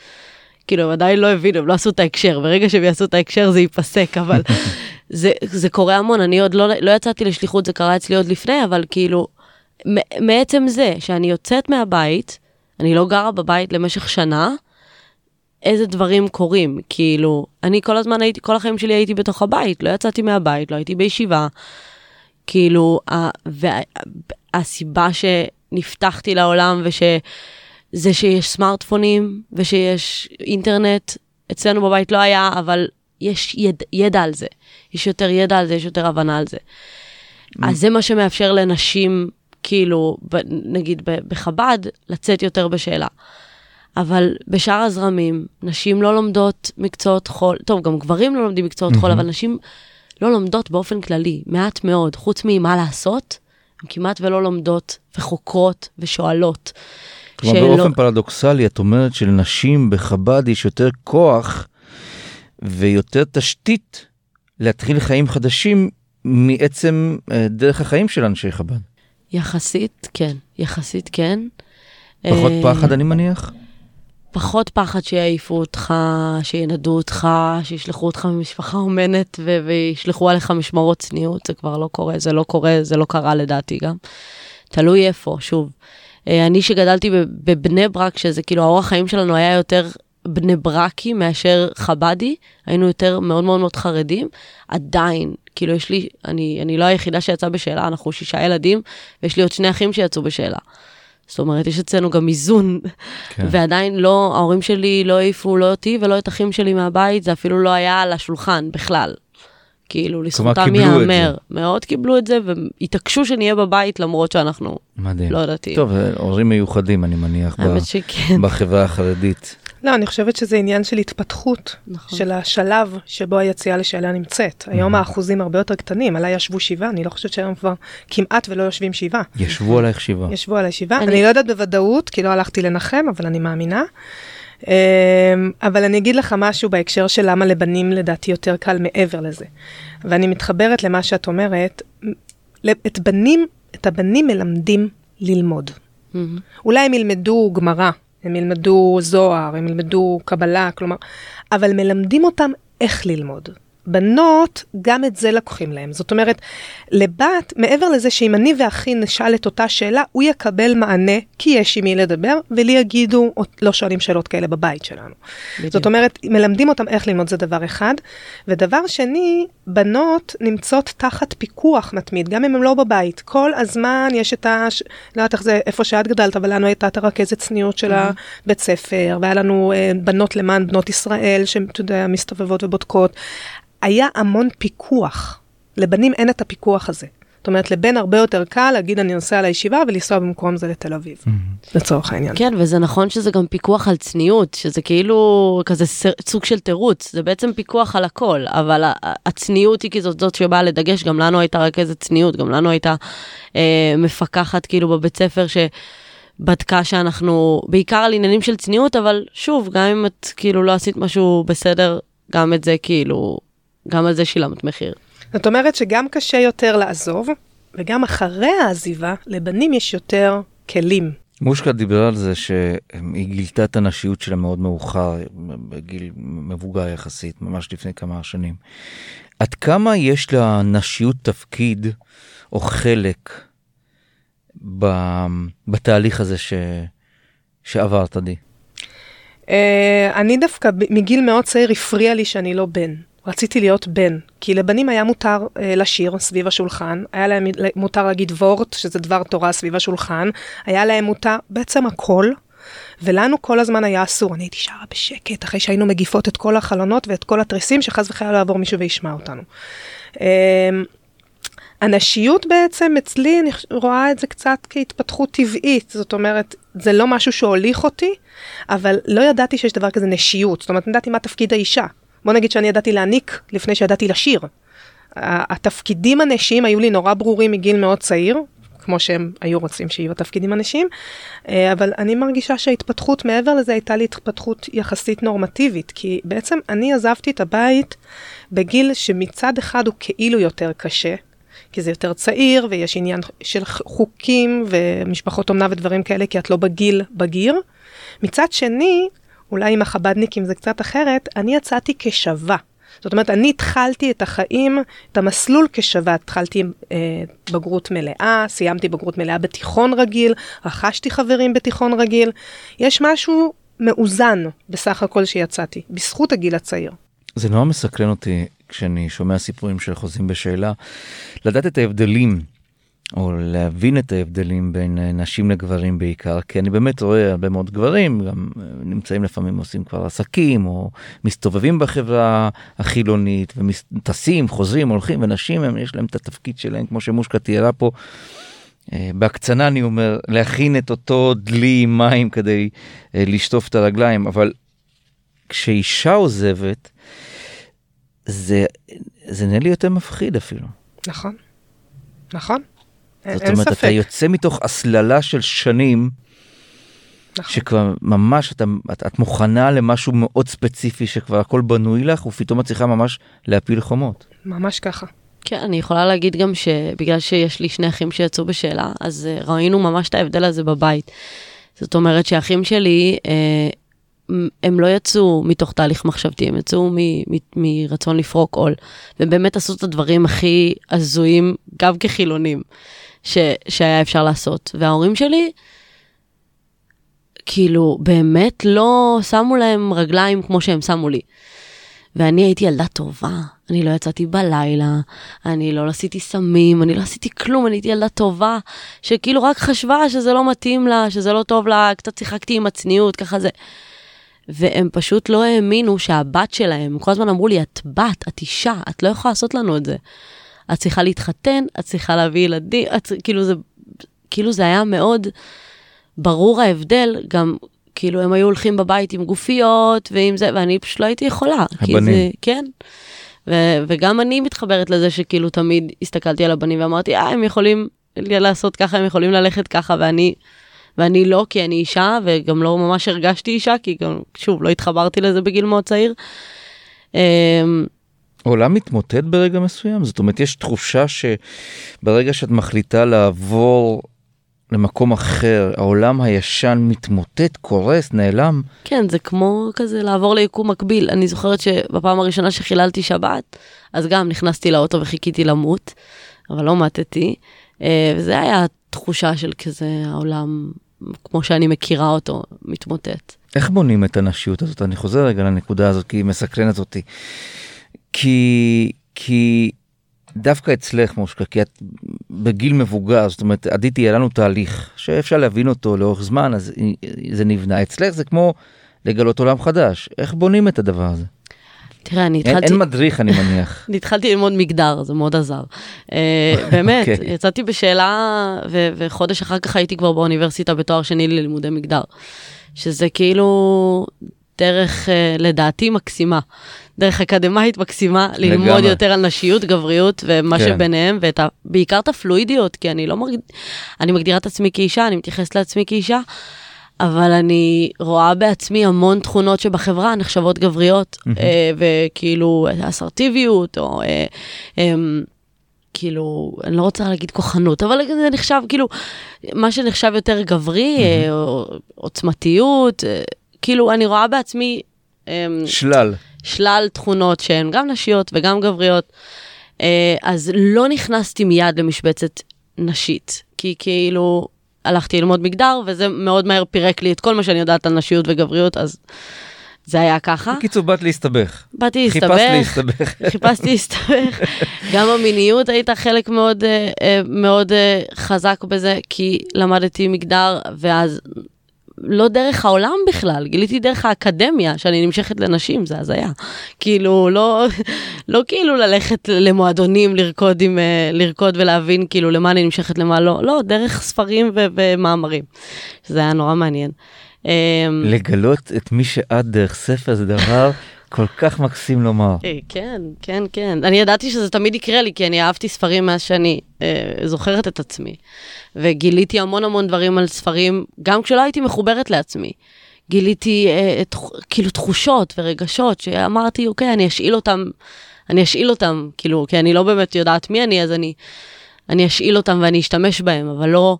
[SPEAKER 5] כאילו, הם עדיין לא הבינו, הם לא עשו את ההקשר, ברגע שהם יעשו את ההקשר זה ייפסק, אבל זה, זה קורה המון, אני עוד לא, לא יצאתי לשליחות, זה קרה אצלי עוד לפני, אבל כאילו, מעצם זה שאני יוצאת מהבית, אני לא גרה בבית למשך שנה, איזה דברים קורים, כאילו, אני כל הזמן הייתי, כל החיים שלי הייתי בתוך הבית, לא יצאתי מהבית, לא הייתי בישיבה, כאילו, ה- וה- הסיבה שנפתחתי לעולם ושזה שיש סמארטפונים ושיש אינטרנט, אצלנו בבית לא היה, אבל יש יד, ידע על זה, יש יותר ידע על זה, יש יותר הבנה על זה. אז זה מה שמאפשר לנשים, כאילו, ב, נגיד ב- בחב"ד, לצאת יותר בשאלה. אבל בשאר הזרמים, נשים לא לומדות מקצועות חול, טוב, גם גברים לא לומדים מקצועות חול, אבל נשים לא לומדות באופן כללי, מעט מאוד, חוץ ממה לעשות, הן כמעט ולא לומדות וחוקרות ושואלות.
[SPEAKER 3] כלומר,
[SPEAKER 5] שלא-
[SPEAKER 3] באופן פרדוקסלי, את אומרת שלנשים בחב"ד יש יותר כוח ויותר תשתית להתחיל חיים חדשים מעצם אה, דרך החיים של אנשי חב"ד.
[SPEAKER 5] יחסית, כן, יחסית כן.
[SPEAKER 3] פחות
[SPEAKER 5] אה,
[SPEAKER 3] פחד, אני מניח?
[SPEAKER 5] פחות פחד שיעיפו אותך, שינדו אותך, שישלחו אותך ממשפחה אומנת ו- וישלחו עליך משמרות צניעות, זה כבר לא קורה, זה לא קורה, זה לא קרה לדעתי גם. תלוי איפה, שוב. אה, אני שגדלתי בב- בבני ברק, שזה כאילו האורח חיים שלנו היה יותר בני ברקי מאשר חבדי, היינו יותר מאוד מאוד מאוד חרדים, עדיין, כאילו יש לי, אני, אני לא היחידה שיצאה בשאלה, אנחנו שישה ילדים, ויש לי עוד שני אחים שיצאו בשאלה. זאת אומרת, יש אצלנו גם איזון,
[SPEAKER 3] כן.
[SPEAKER 5] ועדיין לא, ההורים שלי לא העיפו לא אותי ולא את אחים שלי מהבית, זה אפילו לא היה על השולחן בכלל. כאילו, לזכותם. ייאמר. מאוד קיבלו את זה, והתעקשו שנהיה בבית למרות שאנחנו
[SPEAKER 3] מדהים.
[SPEAKER 5] לא דתיים.
[SPEAKER 3] טוב, אה, הורים מיוחדים, אני מניח, ב-
[SPEAKER 5] שכן.
[SPEAKER 3] בחברה החרדית.
[SPEAKER 4] לא, אני חושבת שזה עניין של התפתחות,
[SPEAKER 5] נכון.
[SPEAKER 4] של השלב שבו היציאה לשאלה נמצאת. היום האחוזים הרבה יותר קטנים, עליי ישבו שבעה, אני לא חושבת שהיום כבר כמעט ולא יושבים שבעה.
[SPEAKER 3] ישבו עלייך שבעה.
[SPEAKER 4] ישבו עליי שבעה,
[SPEAKER 5] אני-
[SPEAKER 4] אני לא יודעת בוודאות, כי לא הלכתי לנחם, אבל אני מאמינה. אמ, אבל אני אגיד לך משהו בהקשר של למה לבנים לדעתי יותר קל מעבר לזה. ואני מתחברת למה שאת אומרת, את בנים, את הבנים מלמדים ללמוד.
[SPEAKER 5] מהמם.
[SPEAKER 4] אולי הם ילמדו גמרא, הם ילמדו זוהר, הם ילמדו קבלה, כלומר, אבל מלמדים אותם איך ללמוד. בנות, גם את זה לקוחים להם. זאת אומרת, לבת, מעבר לזה שאם אני ואחי נשאל את אותה שאלה, הוא יקבל מענה, כי יש עם מי לדבר, ולי יגידו, "או- לא שואלים שאלות כאלה בבית שלנו.
[SPEAKER 5] בדיוק.
[SPEAKER 4] זאת אומרת, מלמדים אותם איך ללמוד זה דבר אחד. ודבר שני, בנות נמצאות תחת פיקוח מתמיד, גם אם הן לא בבית. כל הזמן יש את ה... ש- לא יודעת איך זה, איפה שאת גדלת, אבל לנו הייתה את הרכזת צניעות של הבית ספר, והיה לנו אה, בנות למען בנות ישראל, שהן, אתה יודע, מסתובבות ובודקות. היה המון פיקוח. לבנים אין את הפיקוח הזה. זאת אומרת, לבן הרבה יותר קל להגיד אני נוסע לישיבה ולנסוע במקום זה לתל אביב, לצורך העניין.
[SPEAKER 5] כן, וזה נכון שזה גם פיקוח על צניעות, שזה כאילו כזה סוג של תירוץ, זה בעצם פיקוח על הכל, אבל הצניעות היא כזאת זאת שבאה לדגש, גם לנו הייתה רכזת צניעות, גם לנו הייתה אה, מפקחת כאילו בבית ספר שבדקה שאנחנו, בעיקר על עניינים של צניעות, אבל שוב, גם אם את כאילו לא עשית משהו בסדר, גם את זה כאילו, גם על זה שילמת מחיר.
[SPEAKER 4] זאת אומרת שגם קשה יותר לעזוב, וגם אחרי העזיבה, לבנים יש יותר כלים.
[SPEAKER 3] מושקה דיברה על זה שהיא גילתה את הנשיות שלה מאוד מאוחר, בגיל מבוגר יחסית, ממש לפני כמה שנים. עד כמה יש לנשיות תפקיד או חלק ב- בתהליך הזה ש... שעברת, עדי?
[SPEAKER 4] אה, אני דווקא מגיל מאוד צעיר הפריע לי שאני לא בן. רציתי להיות בן, כי לבנים היה מותר אה, לשיר סביב השולחן, היה להם מותר להגיד וורט, שזה דבר תורה סביב השולחן, היה להם מותר בעצם הכל, ולנו כל הזמן היה אסור. אני הייתי שרה בשקט, אחרי שהיינו מגיפות את כל החלונות ואת כל התריסים, שחס וחלילה לא יעבור מישהו וישמע אותנו. אה, הנשיות בעצם אצלי, אני רואה את זה קצת כהתפתחות טבעית, זאת אומרת, זה לא משהו שהוליך אותי, אבל לא ידעתי שיש דבר כזה נשיות, זאת אומרת, ידעתי מה תפקיד האישה. בוא נגיד שאני ידעתי להעניק לפני שידעתי לשיר. התפקידים הנשיים היו לי נורא ברורים מגיל מאוד צעיר, כמו שהם היו רוצים שיהיו התפקידים הנשיים, אה, אבל אני מרגישה שההתפתחות מעבר לזה הייתה לי התפתחות יחסית נורמטיבית, כי בעצם אני עזבתי את הבית בגיל שמצד אחד הוא כאילו יותר קשה, כי זה יותר צעיר ויש עניין של חוקים ומשפחות אומנה ודברים כאלה, כי את לא בגיל בגיר. מצד שני, אולי עם החבדניקים זה קצת אחרת, אני יצאתי כשווה. זאת אומרת, אני התחלתי את החיים, את המסלול כשווה, התחלתי אה, בגרות מלאה, סיימתי בגרות מלאה בתיכון רגיל, רכשתי חברים בתיכון רגיל. יש משהו מאוזן בסך הכל שיצאתי, בזכות הגיל הצעיר.
[SPEAKER 3] זה נורא מסקרן אותי כשאני שומע סיפורים של חוזים בשאלה, לדעת את ההבדלים או להבין את ההבדלים בין אה, נשים לגברים בעיקר, כי אני באמת רואה הרבה מאוד גברים, גם אה, נמצאים לפעמים עושים כבר עסקים, או מסתובבים בחברה החילונית, וטסים, חוזרים, הולכים, ונשים, הם, יש להם את התפקיד שלהם, כמו שמושקה תיארה פה. אה, בהקצנה אני אומר, להכין את אותו דלי מים כדי לשטוף את הרגליים, אבל כשאישה עוזבת, זה, זה נראה לי יותר מפחיד אפילו.
[SPEAKER 4] נכון, נכון.
[SPEAKER 3] זאת אומרת, ספק. אתה יוצא מתוך הסללה של שנים, נכון. שכבר ממש אתה, את, את מוכנה למשהו מאוד ספציפי שכבר הכל בנוי לך, ופתאום את צריכה ממש להפיל חומות.
[SPEAKER 4] ממש ככה.
[SPEAKER 5] כן, אני יכולה להגיד גם שבגלל שיש לי שני אחים שיצאו בשאלה, אז uh, ראינו ממש את ההבדל הזה בבית. זאת אומרת שהאחים שלי, uh, הם לא יצאו מתוך תהליך מחשבתי, הם יצאו מרצון לפרוק עול. והם באמת עשו את הדברים הכי הזויים, גם כחילונים. ש, שהיה אפשר לעשות. וההורים שלי, כאילו, באמת לא שמו להם רגליים כמו שהם שמו לי. ואני הייתי ילדה טובה, אני לא יצאתי בלילה, אני לא עשיתי סמים, אני לא עשיתי כלום, אני הייתי ילדה טובה, שכאילו רק חשבה שזה לא מתאים לה, שזה לא טוב לה, קצת שיחקתי עם הצניעות, ככה זה. והם פשוט לא האמינו שהבת שלהם, כל הזמן אמרו לי, את בת, את אישה, את לא יכולה לעשות לנו את זה. את צריכה להתחתן, את צריכה להביא ילדים, את, כאילו, זה, כאילו זה היה מאוד ברור ההבדל, גם כאילו הם היו הולכים בבית עם גופיות ועם זה, ואני פשוט לא הייתי יכולה.
[SPEAKER 3] הבנים. זה,
[SPEAKER 5] כן. ו- וגם אני מתחברת לזה שכאילו תמיד הסתכלתי על הבנים ואמרתי, אה, הם יכולים לעשות ככה, הם יכולים ללכת ככה, ואני, ואני לא, כי אני אישה, וגם לא ממש הרגשתי אישה, כי גם, שוב, לא התחברתי לזה בגיל מאוד צעיר.
[SPEAKER 3] העולם מתמוטט ברגע מסוים? זאת אומרת, יש תחושה שברגע שאת מחליטה לעבור למקום אחר, העולם הישן מתמוטט, קורס, נעלם?
[SPEAKER 5] כן, זה כמו כזה לעבור ליקום מקביל. אני זוכרת שבפעם הראשונה שחיללתי שבת, אז גם נכנסתי לאוטו וחיכיתי למות, אבל לא מתתי. אה, וזה היה תחושה של כזה העולם, כמו שאני מכירה אותו, מתמוטט.
[SPEAKER 3] איך בונים את הנשיות הזאת? אני חוזר רגע לנקודה הזאת, כי היא מסקרנת אותי. כי, כי דווקא אצלך מושקה, כי את בגיל מבוגר, זאת אומרת, עדיתי, היה לנו תהליך שאפשר להבין אותו לאורך זמן, אז זה נבנה. אצלך זה כמו לגלות עולם חדש. איך בונים את הדבר הזה?
[SPEAKER 5] תראה, אני התחלתי...
[SPEAKER 3] אין, אין מדריך, אני מניח.
[SPEAKER 5] אני התחלתי ללמוד מגדר, זה מאוד עזר. uh, באמת, okay. אוקיי. יצאתי בשאלה, ו- וחודש אחר כך הייתי כבר באוניברסיטה בתואר שני ללימודי מגדר. שזה כאילו דרך, uh, לדעתי, מקסימה. דרך אקדמאית מקסימה, ללמוד לגמרי. יותר על נשיות, גבריות ומה כן. שביניהם, ובעיקר את הפלואידיות, כי אני לא מרגיש, אני מגדירה את עצמי כאישה, אני מתייחסת לעצמי כאישה, אבל אני רואה בעצמי המון תכונות שבחברה נחשבות גבריות. אה, וכאילו אסרטיביות, או... אה, אה, כאילו, אני לא רוצה להגיד כוחנות, אבל זה נחשב, כאילו, מה שנחשב יותר גברי, mm-hmm. או עוצמתיות, אה, כאילו, אני רואה בעצמי...
[SPEAKER 3] אה, שלל.
[SPEAKER 5] שלל תכונות שהן גם נשיות וגם גבריות. אה, אז לא נכנסתי מיד למשבצת נשית, כי כאילו הלכתי ללמוד מגדר, וזה מאוד מהר פירק לי את כל מה שאני יודעת על נשיות וגבריות, אז זה היה ככה.
[SPEAKER 3] בקיצור, באת להסתבך.
[SPEAKER 5] באתי להסתבך.
[SPEAKER 3] חיפשת להסתבך.
[SPEAKER 5] חיפשתי להסתבך. גם המיניות הייתה חלק מאוד, אה, אה, מאוד חזק בזה, כי למדתי מגדר, ואז לא דרך העולם בכלל, גיליתי דרך האקדמיה שאני נמשכת לנשים, זה הזיה. כאילו, לא, לא כאילו ללכת למועדונים, לרקוד, עם, אה, לרקוד ולהבין כאילו למה אני נמשכת, למה לא, לא, דרך ספרים ו- ומאמרים. זה היה נורא מעניין. אמ,
[SPEAKER 3] לגלות את מי שאת דרך ספר זה דבר כל כך מקסים לומר.
[SPEAKER 5] אה, כן, כן, כן. אני ידעתי שזה תמיד יקרה לי, כי אני אהבתי ספרים מאז שאני אה, זוכרת את עצמי. וגיליתי המון המון דברים על ספרים, גם כשלא הייתי מחוברת לעצמי. גיליתי אה, את, כאילו תחושות ורגשות שאמרתי, אוקיי, אני אשאיל אותם, אני אשאיל אותם, כאילו, כי אני לא באמת יודעת מי אני, אז אני, אני אשאיל אותם ואני אשתמש בהם, אבל לא,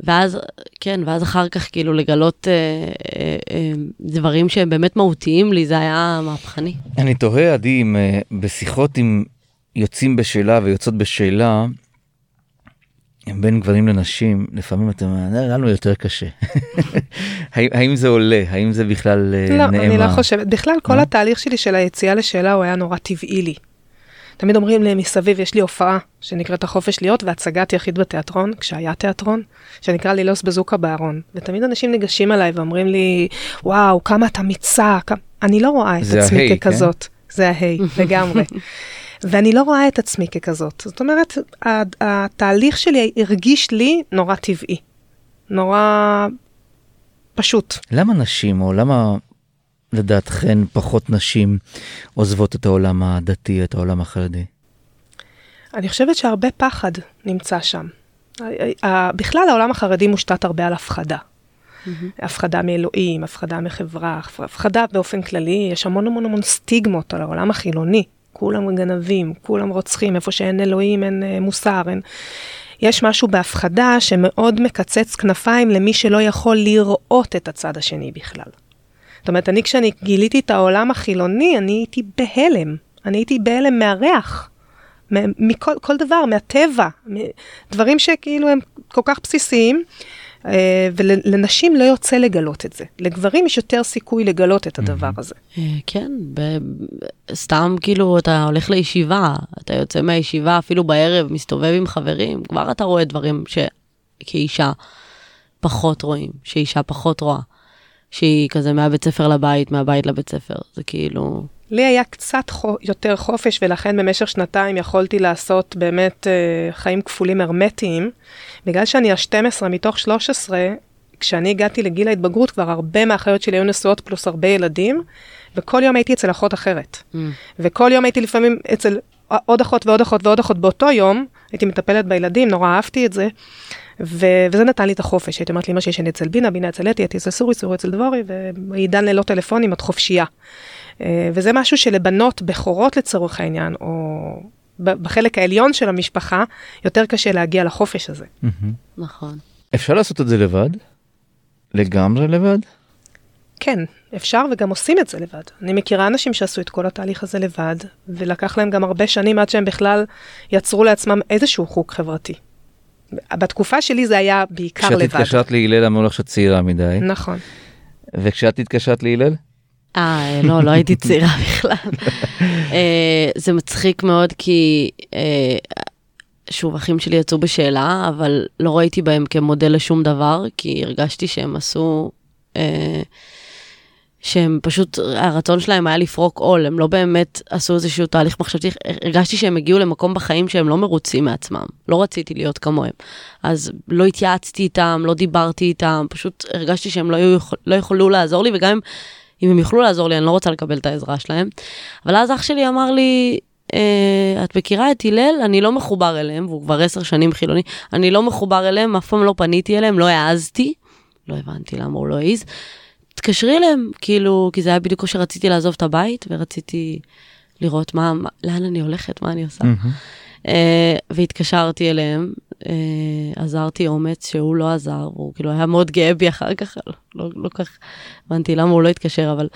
[SPEAKER 5] ואז, כן, ואז אחר כך כאילו לגלות אה, אה, אה, דברים שהם באמת מהותיים לי, זה היה מהפכני.
[SPEAKER 3] אני תוהה, עדי, אם אה, בשיחות עם יוצאים בשאלה ויוצאות בשאלה, בין גברים לנשים, לפעמים אתם אומרים, "אה, לנו יותר קשה. האם, זה עולה? האם זה בכלל אה,
[SPEAKER 4] לא,
[SPEAKER 3] נאמר?
[SPEAKER 4] אני לא חושבת. בכלל, כל
[SPEAKER 3] לא?
[SPEAKER 4] התהליך שלי של היציאה לשאלה הוא היה נורא טבעי לי. תמיד אומרים לי מסביב, יש לי הופעה שנקראת החופש להיות והצגת יחיד בתיאטרון, כשהיה תיאטרון, שנקרא לילוס בזוקה בארון. ותמיד אנשים ניגשים אליי ואומרים לי, וואו, כמה את אמיצה, כמה... אני לא רואה את עצמי
[SPEAKER 3] ההיי,
[SPEAKER 4] ככזאת. זה ההיי, לגמרי. ואני לא רואה את עצמי ככזאת. זאת אומרת, התהליך שלי הרגיש לי נורא טבעי. נורא פשוט.
[SPEAKER 3] למה נשים, או למה לדעתכן פחות נשים עוזבות את העולם הדתי, את העולם החרדי?
[SPEAKER 4] אני חושבת שהרבה פחד נמצא שם. בכלל העולם החרדי מושתת הרבה על הפחדה. הפחדה מאלוהים, הפחדה מחברה, הפ- הפחדה באופן כללי, יש המון המון המון סטיגמות על העולם החילוני. כולם גנבים, כולם רוצחים, איפה שאין אלוהים אין אה, מוסר, אין... יש משהו בהפחדה שמאוד מקצץ כנפיים למי שלא יכול לראות את הצד השני בכלל. זאת אומרת, אני כשאני גיליתי את העולם החילוני, אני הייתי בהלם. אני הייתי בהלם מהריח. מכל כל דבר, מהטבע, דברים שכאילו הם כל כך בסיסיים, אה, ולנשים לא יוצא לגלות את זה. לגברים יש יותר סיכוי לגלות את הדבר הזה.
[SPEAKER 5] אה, כן, סתם כאילו אתה הולך לישיבה, אתה יוצא מהישיבה אפילו בערב, מסתובב עם חברים, כבר אתה רואה דברים שכאישה פחות רואים, שאישה פחות רואה. שהיא כזה מהבית ספר לבית, מהבית לבית ספר, זה כאילו...
[SPEAKER 4] לי היה קצת חו- יותר חופש, ולכן במשך שנתיים יכולתי לעשות באמת אה, חיים כפולים הרמטיים. בגלל שאני ה-12 מתוך 13, כשאני הגעתי לגיל ההתבגרות, כבר הרבה מהאחיות שלי היו נשואות פלוס הרבה ילדים, וכל יום הייתי אצל אחות אחרת.
[SPEAKER 5] Mm.
[SPEAKER 4] וכל יום הייתי לפעמים אצל עוד אחות ועוד אחות ועוד אחות באותו יום, הייתי מטפלת בילדים, נורא אהבתי את זה, ו- וזה נתן לי את החופש. הייתי אומרת לאמא שלי שאני אצל בינה, בינה אצל אתי, אתי אצל סורי, סורי אצל דבורי, ועידן ללא טלפונים, את חופשייה. אה, וזה משהו שלבנות בכורות לצורך העניין, או בחלק העליון של המשפחה, יותר קשה להגיע לחופש הזה.
[SPEAKER 5] נכון.
[SPEAKER 3] אפשר לעשות את זה לבד? לגמרי לבד?
[SPEAKER 4] כן, אפשר וגם עושים את זה לבד. אני מכירה אנשים שעשו את כל התהליך הזה לבד, ולקח להם גם הרבה שנים עד שהם בכלל יצרו לעצמם איזשהו חוג חברתי. בתקופה שלי זה היה בעיקר
[SPEAKER 3] כשאת
[SPEAKER 4] לבד.
[SPEAKER 3] התקשרת להלל אמרו לך שאת צעירה מדי,
[SPEAKER 4] נכון.
[SPEAKER 3] וכשאת התקשרת להלל?
[SPEAKER 5] אה, לא, לא הייתי צעירה בכלל. אה, זה מצחיק מאוד כי, אה, שוב, אחים שלי יצאו בשאלה, אבל לא ראיתי בהם כמודל לשום דבר, כי הרגשתי שהם עשו, אה, שהם פשוט, הרצון שלהם היה לפרוק עול, הם לא באמת עשו איזשהו תהליך מחשבתי, הרגשתי שהם הגיעו למקום בחיים שהם לא מרוצים מעצמם, לא רציתי להיות כמוהם. אז לא התייעצתי איתם, לא דיברתי איתם, פשוט הרגשתי שהם לא, היו, לא יכולו לעזור לי, וגם אם הם יוכלו לעזור לי, אני לא רוצה לקבל את העזרה שלהם. אבל אז אח שלי אמר לי, אה, את מכירה את הלל? אני לא מחובר אליהם, והוא כבר עשר שנים חילוני, אני לא מחובר אליהם, אף פעם לא פניתי אליהם, לא העזתי, לא הבנתי למה הוא לא העז. תתקשרי אליהם, כאילו, כי זה היה בדיוק כשרציתי לעזוב את הבית, ורציתי לראות מה, מה לאן אני הולכת, מה אני עושה. אה, והתקשרתי אליהם, אה, עזרתי אומץ שהוא לא עזר, הוא כאילו היה מאוד גאה בי אחר כך, לא, לא כל כך הבנתי למה הוא לא התקשר, אבל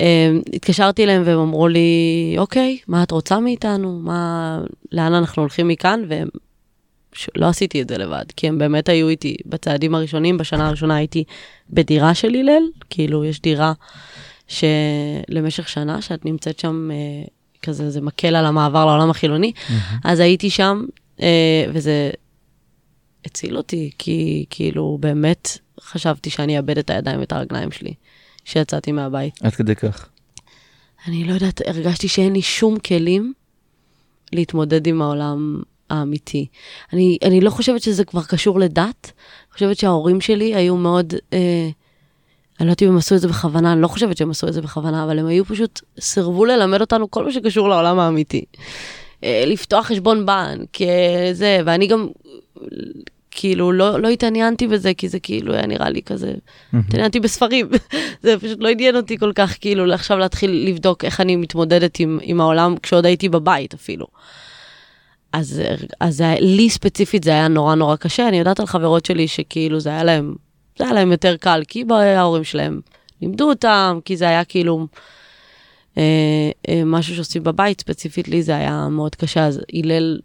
[SPEAKER 5] אה, התקשרתי אליהם והם אמרו לי, אוקיי, מה את רוצה מאיתנו? מה, לאן אנחנו הולכים מכאן? והם, לא עשיתי את זה לבד, כי הם באמת היו איתי בצעדים הראשונים, בשנה הראשונה הייתי בדירה של הלל, כאילו יש דירה שלמשך שנה שאת נמצאת שם, אה, כזה זה מקל על המעבר לעולם החילוני, אז הייתי שם, אה, וזה הציל אותי, כי כאילו באמת חשבתי שאני אאבד את הידיים ואת הרגליים שלי, כשיצאתי מהבית.
[SPEAKER 3] עד כדי כך.
[SPEAKER 5] אני לא יודעת, הרגשתי שאין לי שום כלים להתמודד עם העולם האמיתי. אני, אני לא חושבת שזה כבר קשור לדת, אני חושבת שההורים שלי היו מאוד, אה, אני לא יודעת אם הם עשו את זה בכוונה, אני לא חושבת שהם עשו את זה בכוונה, אבל הם היו פשוט, סירבו ללמד אותנו כל מה שקשור לעולם האמיתי. אה, לפתוח חשבון בנק, אה, זה, ואני גם, כאילו, לא, לא התעניינתי בזה, כי זה כאילו היה נראה לי כזה, התעניינתי בספרים. זה פשוט לא עניין אותי כל כך, כאילו, עכשיו להתחיל לבדוק איך אני מתמודדת עם, עם העולם כשעוד הייתי בבית אפילו. אז, אז לי ספציפית זה היה נורא נורא קשה, אני יודעת על חברות שלי שכאילו זה היה להם, זה היה להם יותר קל, כי ההורים שלהם לימדו אותם, כי זה היה כאילו אה, אה, משהו שעושים בבית, ספציפית לי זה היה מאוד קשה, אז הלל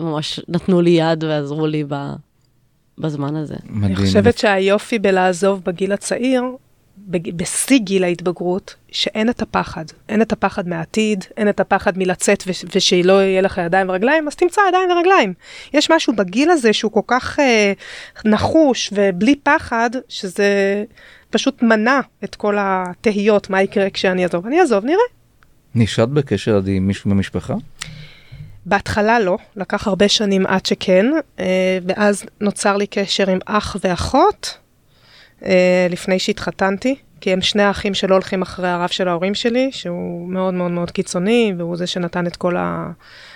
[SPEAKER 5] ממש נתנו לי יד ועזרו לי ב, בזמן הזה.
[SPEAKER 3] מדהים.
[SPEAKER 4] אני חושבת שהיופי בלעזוב בגיל הצעיר, בשיא גיל ההתבגרות, שאין את הפחד. אין את הפחד מהעתיד, אין את הפחד מלצאת וש- ושלא יהיה לך ידיים ורגליים, אז תמצא ידיים ורגליים. יש משהו בגיל הזה שהוא כל כך אה, נחוש ובלי פחד, שזה פשוט מנע את כל התהיות, מה יקרה כשאני אעזוב. אני אעזוב, נראה.
[SPEAKER 3] נשארת בקשר עדי עם מישהו במשפחה?
[SPEAKER 4] בהתחלה לא, לקח הרבה שנים עד שכן, אה, ואז נוצר לי קשר עם אח ואחות לפני שהתחתנתי, כי הם שני האחים שלא הולכים אחרי הרב של ההורים שלי, שהוא מאוד מאוד מאוד קיצוני, והוא זה שנתן את כל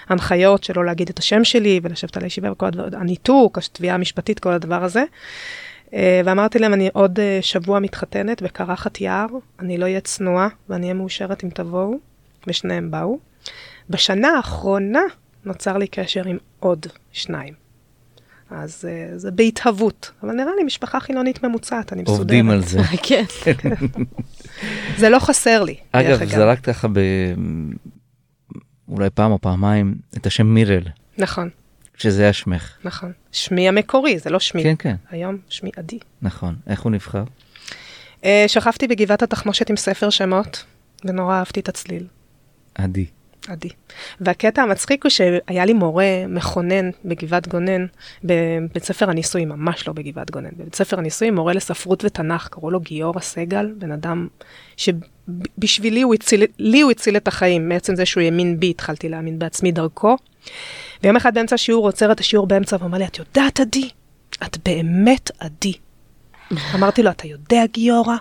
[SPEAKER 4] ההנחיות שלא להגיד את השם שלי ולשבת על הישיבה וכל הדבר, הניתוק, התביעה המשפטית, כל הדבר הזה. אה, ואמרתי להם, אני עוד אה, שבוע מתחתנת בקרחת יער, אני לא אהיה צנועה ואני אהיה מאושרת אם תבואו, ושניהם באו. בשנה האחרונה נוצר לי קשר עם עוד שניים. אז uh, זה בהתהוות, אבל נראה לי משפחה חילונית ממוצעת, אני מסודרת.
[SPEAKER 3] עובדים על זה.
[SPEAKER 5] כן.
[SPEAKER 4] זה לא חסר לי,
[SPEAKER 3] אגב, זרקת ככה ב... אולי פעם או פעמיים את השם מירל,
[SPEAKER 4] נכון,
[SPEAKER 3] שזה היה שמך.
[SPEAKER 4] נכון. שמי המקורי, זה לא שמי.
[SPEAKER 3] כן, כן,
[SPEAKER 4] היום שמי עדי.
[SPEAKER 3] נכון. איך הוא נבחר?
[SPEAKER 4] Uh, שכבתי בגבעת התחמושת עם ספר שמות, ונורא אהבתי את הצליל.
[SPEAKER 3] עדי.
[SPEAKER 4] עדי. והקטע המצחיק הוא שהיה לי מורה מכונן בגבעת גונן, בבית ספר הניסויים, ממש לא בגבעת גונן, בבית ספר הניסויים, מורה לספרות ותנ"ך, קראו לו גיורא סגל, בן אדם שבשבילי הוא הציל, לי הוא הציל את החיים, מעצם זה שהוא האמין בי, התחלתי להאמין בעצמי דרכו. ויום אחד באמצע השיעור עוצר את השיעור באמצע ואומר לי, את יודעת עדי? את באמת עדי. אמרתי לו, אתה יודע גיורא?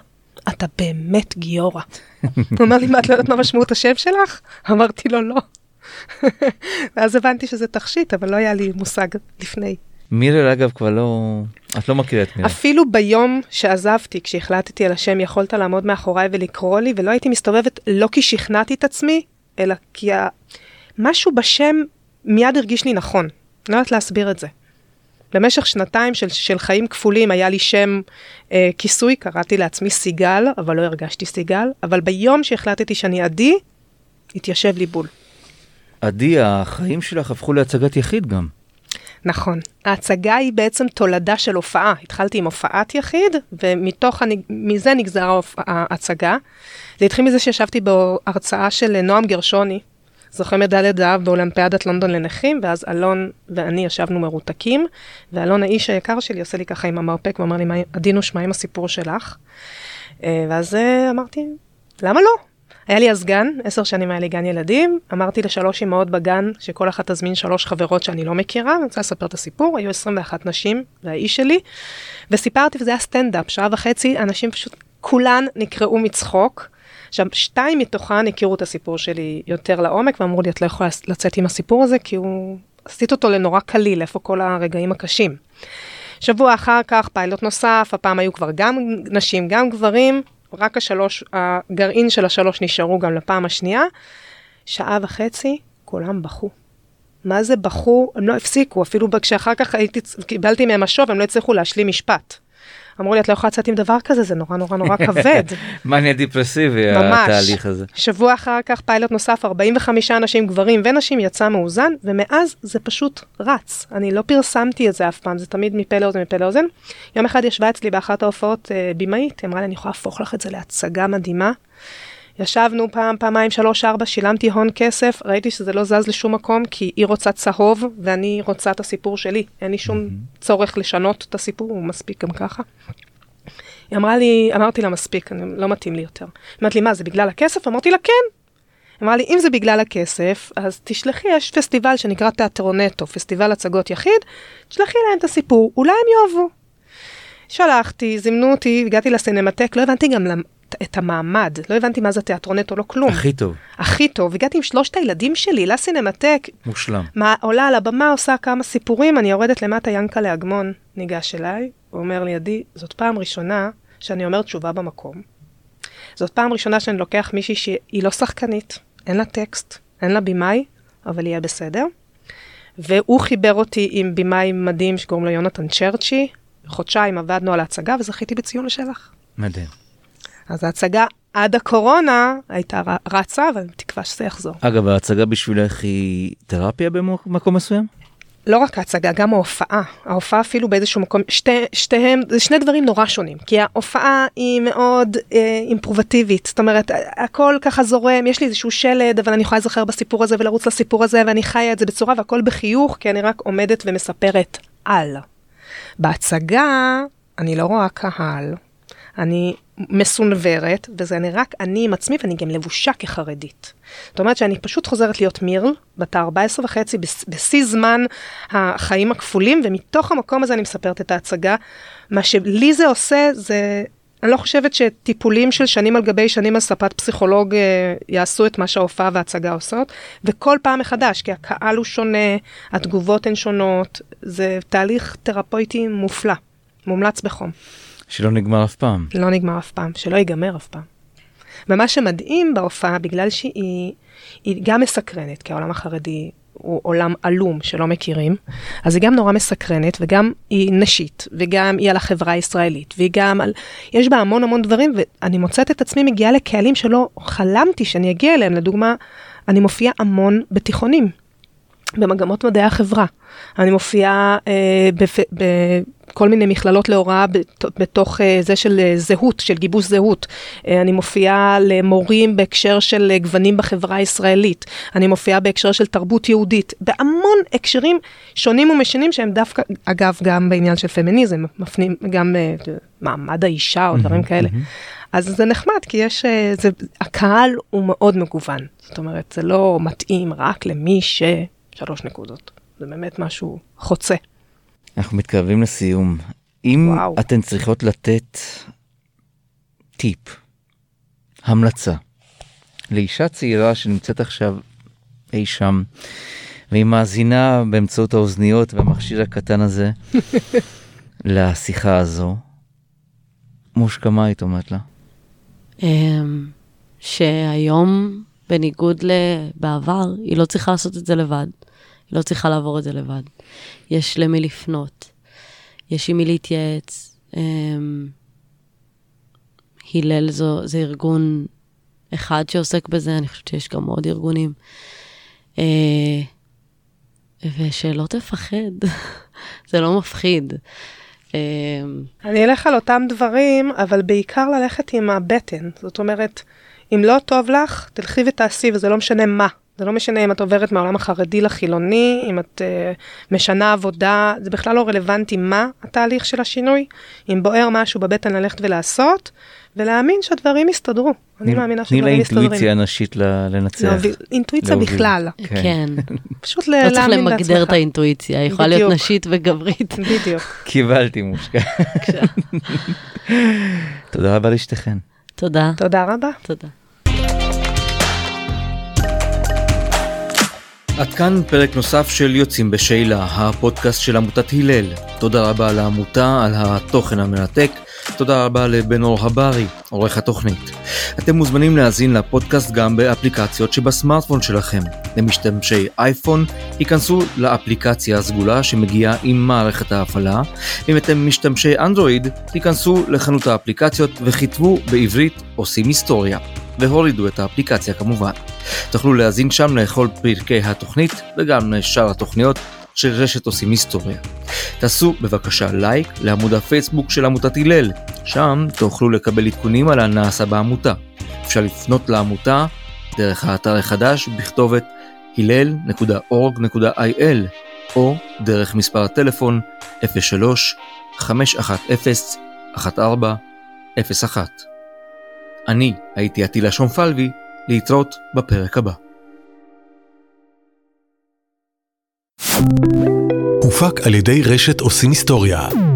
[SPEAKER 4] אתה באמת גיורא. הוא אומר לי, מה, את לא יודעת מה משמעות השם שלך? אמרתי לו, לא. ואז הבנתי שזה תכשיט, אבל לא היה לי מושג לפני.
[SPEAKER 3] מירל אגב כבר לא... את לא מכירה את מירל.
[SPEAKER 4] אפילו ביום שעזבתי, כשהחלטתי על השם, יכולת לעמוד מאחוריי ולקרוא לי, ולא הייתי מסתובבת לא כי שכנעתי את עצמי, אלא כי ה... משהו בשם מיד הרגיש לי נכון. לא יודעת להסביר את זה. במשך שנתיים של, של חיים כפולים היה לי שם אה, כיסוי, קראתי לעצמי סיגל, אבל לא הרגשתי סיגל, אבל ביום שהחלטתי שאני עדי, התיישב לי בול.
[SPEAKER 3] עדי, החיים שלך הפכו להצגת יחיד גם.
[SPEAKER 4] נכון. ההצגה היא בעצם תולדה של הופעה. התחלתי עם הופעת יחיד, ומתוך, הנג... מזה נגזרה ההצגה. זה התחיל מזה שישבתי בהרצאה של נועם גרשוני, זוכה מדליית זהב באולימפיאדת לונדון לנכים, ואז אלון ואני ישבנו מרותקים, ואלון האיש היקר שלי עושה לי ככה עם המרפק ואמר לי, "מה- עדינוש, מה עם הסיפור שלך? אה, ואז אה, אמרתי, למה לא? היה לי אז גן, עשר שנים היה לי גן ילדים, אמרתי לשלוש אמהות בגן, שכל אחת תזמין שלוש חברות שאני לא מכירה, אני רוצה לספר את הסיפור, היו 21 נשים, והאיש שלי, וסיפרתי, וזה היה סטנדאפ, שעה וחצי, אנשים פשוט, כולן נקרעו מצחוק. עכשיו, שתיים מתוכן הכירו את הסיפור שלי יותר לעומק, ואמרו לי, את לא יכולה לצאת עם הסיפור הזה, כי הוא... עשית אותו לנורא קליל, איפה כל הרגעים הקשים. שבוע אחר כך, פיילוט נוסף, הפעם היו כבר גם נשים, גם גברים, רק השלוש, הגרעין של השלוש נשארו גם לפעם השנייה. שעה וחצי, כולם בכו. מה זה בכו? הם לא הפסיקו, אפילו כשאחר כך הייתי, קיבלתי מהם משוב, הם לא הצליחו להשלים משפט. אמרו לי, את לא יכולה לצאת עם דבר כזה, זה נורא נורא נורא כבד.
[SPEAKER 3] מניה דיפרסיבי,
[SPEAKER 4] ממש.
[SPEAKER 3] התהליך הזה.
[SPEAKER 4] שבוע אחר כך פיילוט נוסף, 45 אנשים, גברים ונשים, יצא מאוזן, ומאז זה פשוט רץ. אני לא פרסמתי את זה אף פעם, זה תמיד מפה לאוזן, מפה לאוזן. יום אחד ישבה אצלי באחת ההופעות אה, במאית, היא אמרה לי, אני יכולה להפוך לך את זה להצגה מדהימה. ישבנו פעם, פעמיים, שלוש, ארבע, שילמתי הון כסף, ראיתי שזה לא זז לשום מקום, כי היא רוצה צהוב, ואני רוצה את הסיפור שלי. אין לי שום צורך לשנות את הסיפור, הוא מספיק גם ככה. היא אמרה לי, אמרתי לה, מספיק, אני, לא מתאים לי יותר. היא אמרת לי, מה, זה בגלל הכסף? אמרתי לה, כן. אמרה לי, אם זה בגלל הכסף, אז תשלחי, יש פסטיבל שנקרא תיאטרונטו, פסטיבל הצגות יחיד, תשלחי להם את הסיפור, אולי הם יאהבו. שלחתי, זימנו אותי, הגעתי לסינמטק, לא הבנתי גם למ- את המעמד, לא הבנתי מה זה תיאטרונטו, לא כלום.
[SPEAKER 3] הכי טוב,
[SPEAKER 4] הכי טוב, הגעתי עם שלושת הילדים שלי לסינמטק,
[SPEAKER 3] מושלם.
[SPEAKER 4] מה, עולה על הבמה, עושה כמה סיפורים, אני יורדת למטה, ינקלה אגמון ניגש אליי, הוא אומר לי, עדי, זאת פעם ראשונה שאני אומר תשובה במקום. זאת פעם ראשונה שאני לוקח מישהי שהיא לא שחקנית, אין לה טקסט, אין לה במאי, אבל יהיה בסדר. והוא חיבר אותי עם במאי מדהים שקוראים לו יונתן צ'רצ'י. חודשיים עבדנו על ההצגה וזכיתי בציון לשבח.
[SPEAKER 3] מדהים.
[SPEAKER 4] אז ההצגה עד הקורונה הייתה רצה, אבל תקווה שזה יחזור.
[SPEAKER 3] אגב, ההצגה בשבילך היא תרפיה במקום מסוים?
[SPEAKER 4] לא רק ההצגה, גם ההופעה. ההופעה אפילו באיזשהו מקום, שתי, שתיהם, זה שני דברים נורא שונים. כי ההופעה היא מאוד אה, אימפרובטיבית, זאת אומרת, הכל ככה זורם, יש לי איזשהו שלד, אבל אני יכולה להיזכר בסיפור הזה ולרוץ לסיפור הזה, ואני חיה את זה בצורה, והכל בחיוך, כי אני רק עומדת ומספרת על. בהצגה, אני לא רואה קהל, אני מסונוורת, וזה אני רק אני עם עצמי, ואני גם לבושה כחרדית. זאת אומרת שאני פשוט חוזרת להיות מירל, בת ה-14 וחצי, בש- בשיא זמן החיים הכפולים, ומתוך המקום הזה אני מספרת את ההצגה. מה שלי זה עושה, זה... אני לא חושבת שטיפולים של שנים על גבי שנים על ספת פסיכולוג אה, יעשו את מה שההופעה וההצגה עושות, וכל פעם מחדש, כי הקהל הוא שונה, התגובות הן שונות, זה תהליך תרפויטי מופלא, מומלץ בחום.
[SPEAKER 3] שלא נגמר אף פעם.
[SPEAKER 4] לא נגמר אף פעם, שלא ייגמר אף פעם. ומה שמדהים בהופעה, בגלל שהיא היא גם מסקרנת, כי העולם החרדי הוא עולם עלום שלא מכירים, אז היא גם נורא מסקרנת, וגם היא נשית, וגם היא על החברה הישראלית, והיא גם על... יש בה המון המון דברים, ואני מוצאת את עצמי מגיעה לקהלים שלא חלמתי שאני אגיע אליהם. לדוגמה, אני מופיעה המון בתיכונים. במגמות מדעי החברה. אני מופיעה אה, בפ... בכל מיני מכללות להוראה בת... בתוך אה, זה של אה, זהות, של גיבוש זהות. אה, אני מופיעה למורים בהקשר של גוונים בחברה הישראלית. אני מופיעה בהקשר של תרבות יהודית. בהמון הקשרים שונים ומשנים שהם דווקא, אגב, גם בעניין של פמיניזם, מפנים גם מעמד האישה או דברים כאלה. אז זה נחמד, כי יש, זה, הקהל הוא מאוד מגוון. זאת אומרת, זה לא מתאים רק למי ש... שלוש נקודות. זה באמת משהו חוצה.
[SPEAKER 3] אנחנו מתקרבים לסיום. אם
[SPEAKER 4] וואו.
[SPEAKER 3] אתן צריכות לתת טיפ, המלצה, לאישה צעירה שנמצאת עכשיו אי שם, והיא מאזינה באמצעות האוזניות והמכשיר הקטן הזה לשיחה הזו, מושקה, מה היית אומרת לה?
[SPEAKER 5] אמ, שהיום, בניגוד לבעבר, היא לא צריכה לעשות את זה לבד. היא לא צריכה לעבור את זה לבד. יש למי לפנות, יש עם מי להתייעץ. אמ, הלל זו, זה ארגון אחד שעוסק בזה, אני חושבת שיש גם עוד ארגונים. אה, ושלא תפחד, זה לא מפחיד. אמ,
[SPEAKER 4] אני אלך על אותם דברים, אבל בעיקר ללכת עם הבטן. זאת אומרת, אם לא טוב לך, תלכי ותעשי, וזה לא משנה מה. זה לא משנה אם את עוברת מהעולם החרדי לחילוני, אם את uh, משנה עבודה, זה בכלל לא רלוונטי מה התהליך של השינוי. אם בוער משהו בבטן ללכת ולעשות, ולהאמין שהדברים יסתדרו. אני מאמינה
[SPEAKER 3] תני
[SPEAKER 4] שדברים מסתדרים.
[SPEAKER 3] לאינטואיציה הנשית לנצח.
[SPEAKER 4] להוביל- אינטואיציה
[SPEAKER 3] להוביל.
[SPEAKER 4] בכלל.
[SPEAKER 3] כן.
[SPEAKER 5] כן.
[SPEAKER 4] פשוט
[SPEAKER 5] לא צריך
[SPEAKER 4] להאמין
[SPEAKER 5] למגדר. את האינטואיציה, היא יכולה להיות. נשית וגברית.
[SPEAKER 4] בדיוק.
[SPEAKER 3] קיבלתי מושקה. תודה רבה לשתיכן.
[SPEAKER 5] תודה.
[SPEAKER 4] תודה רבה.
[SPEAKER 5] תודה.
[SPEAKER 3] עד כאן פרק נוסף של יוצאים בשאלה, הפודקאסט של עמותת הלל. תודה רבה לעמותה על התוכן המרתק. תודה רבה לבן אור הברי, עורך התוכנית. אתם מוזמנים להאזין לפודקאסט גם באפליקציות שבסמארטפון שלכם. למשתמשי אייפון, היכנסו לאפליקציה הסגולה שמגיעה עם מערכת ההפעלה. אם אתם משתמשי אנדרואיד, היכנסו לחנות האפליקציות וכתבו בעברית עושים היסטוריה. והורידו את האפליקציה כמובן. תוכלו להאזין שם לכל פרקי התוכנית וגם לשאר התוכניות של רשת עושים היסטוריה. תעשו בבקשה לייק לעמוד הפייסבוק של עמותת הלל, שם תוכלו לקבל עדכונים על הנעשה בעמותה. אפשר לפנות לעמותה דרך האתר החדש בכתובת הלל.org.il או דרך מספר הטלפון 03 510 1401. אני הייתי עטילה שומפלבי, להתראות בפרק הבא.
[SPEAKER 1] הופק על ידי רשת עושים היסטוריה.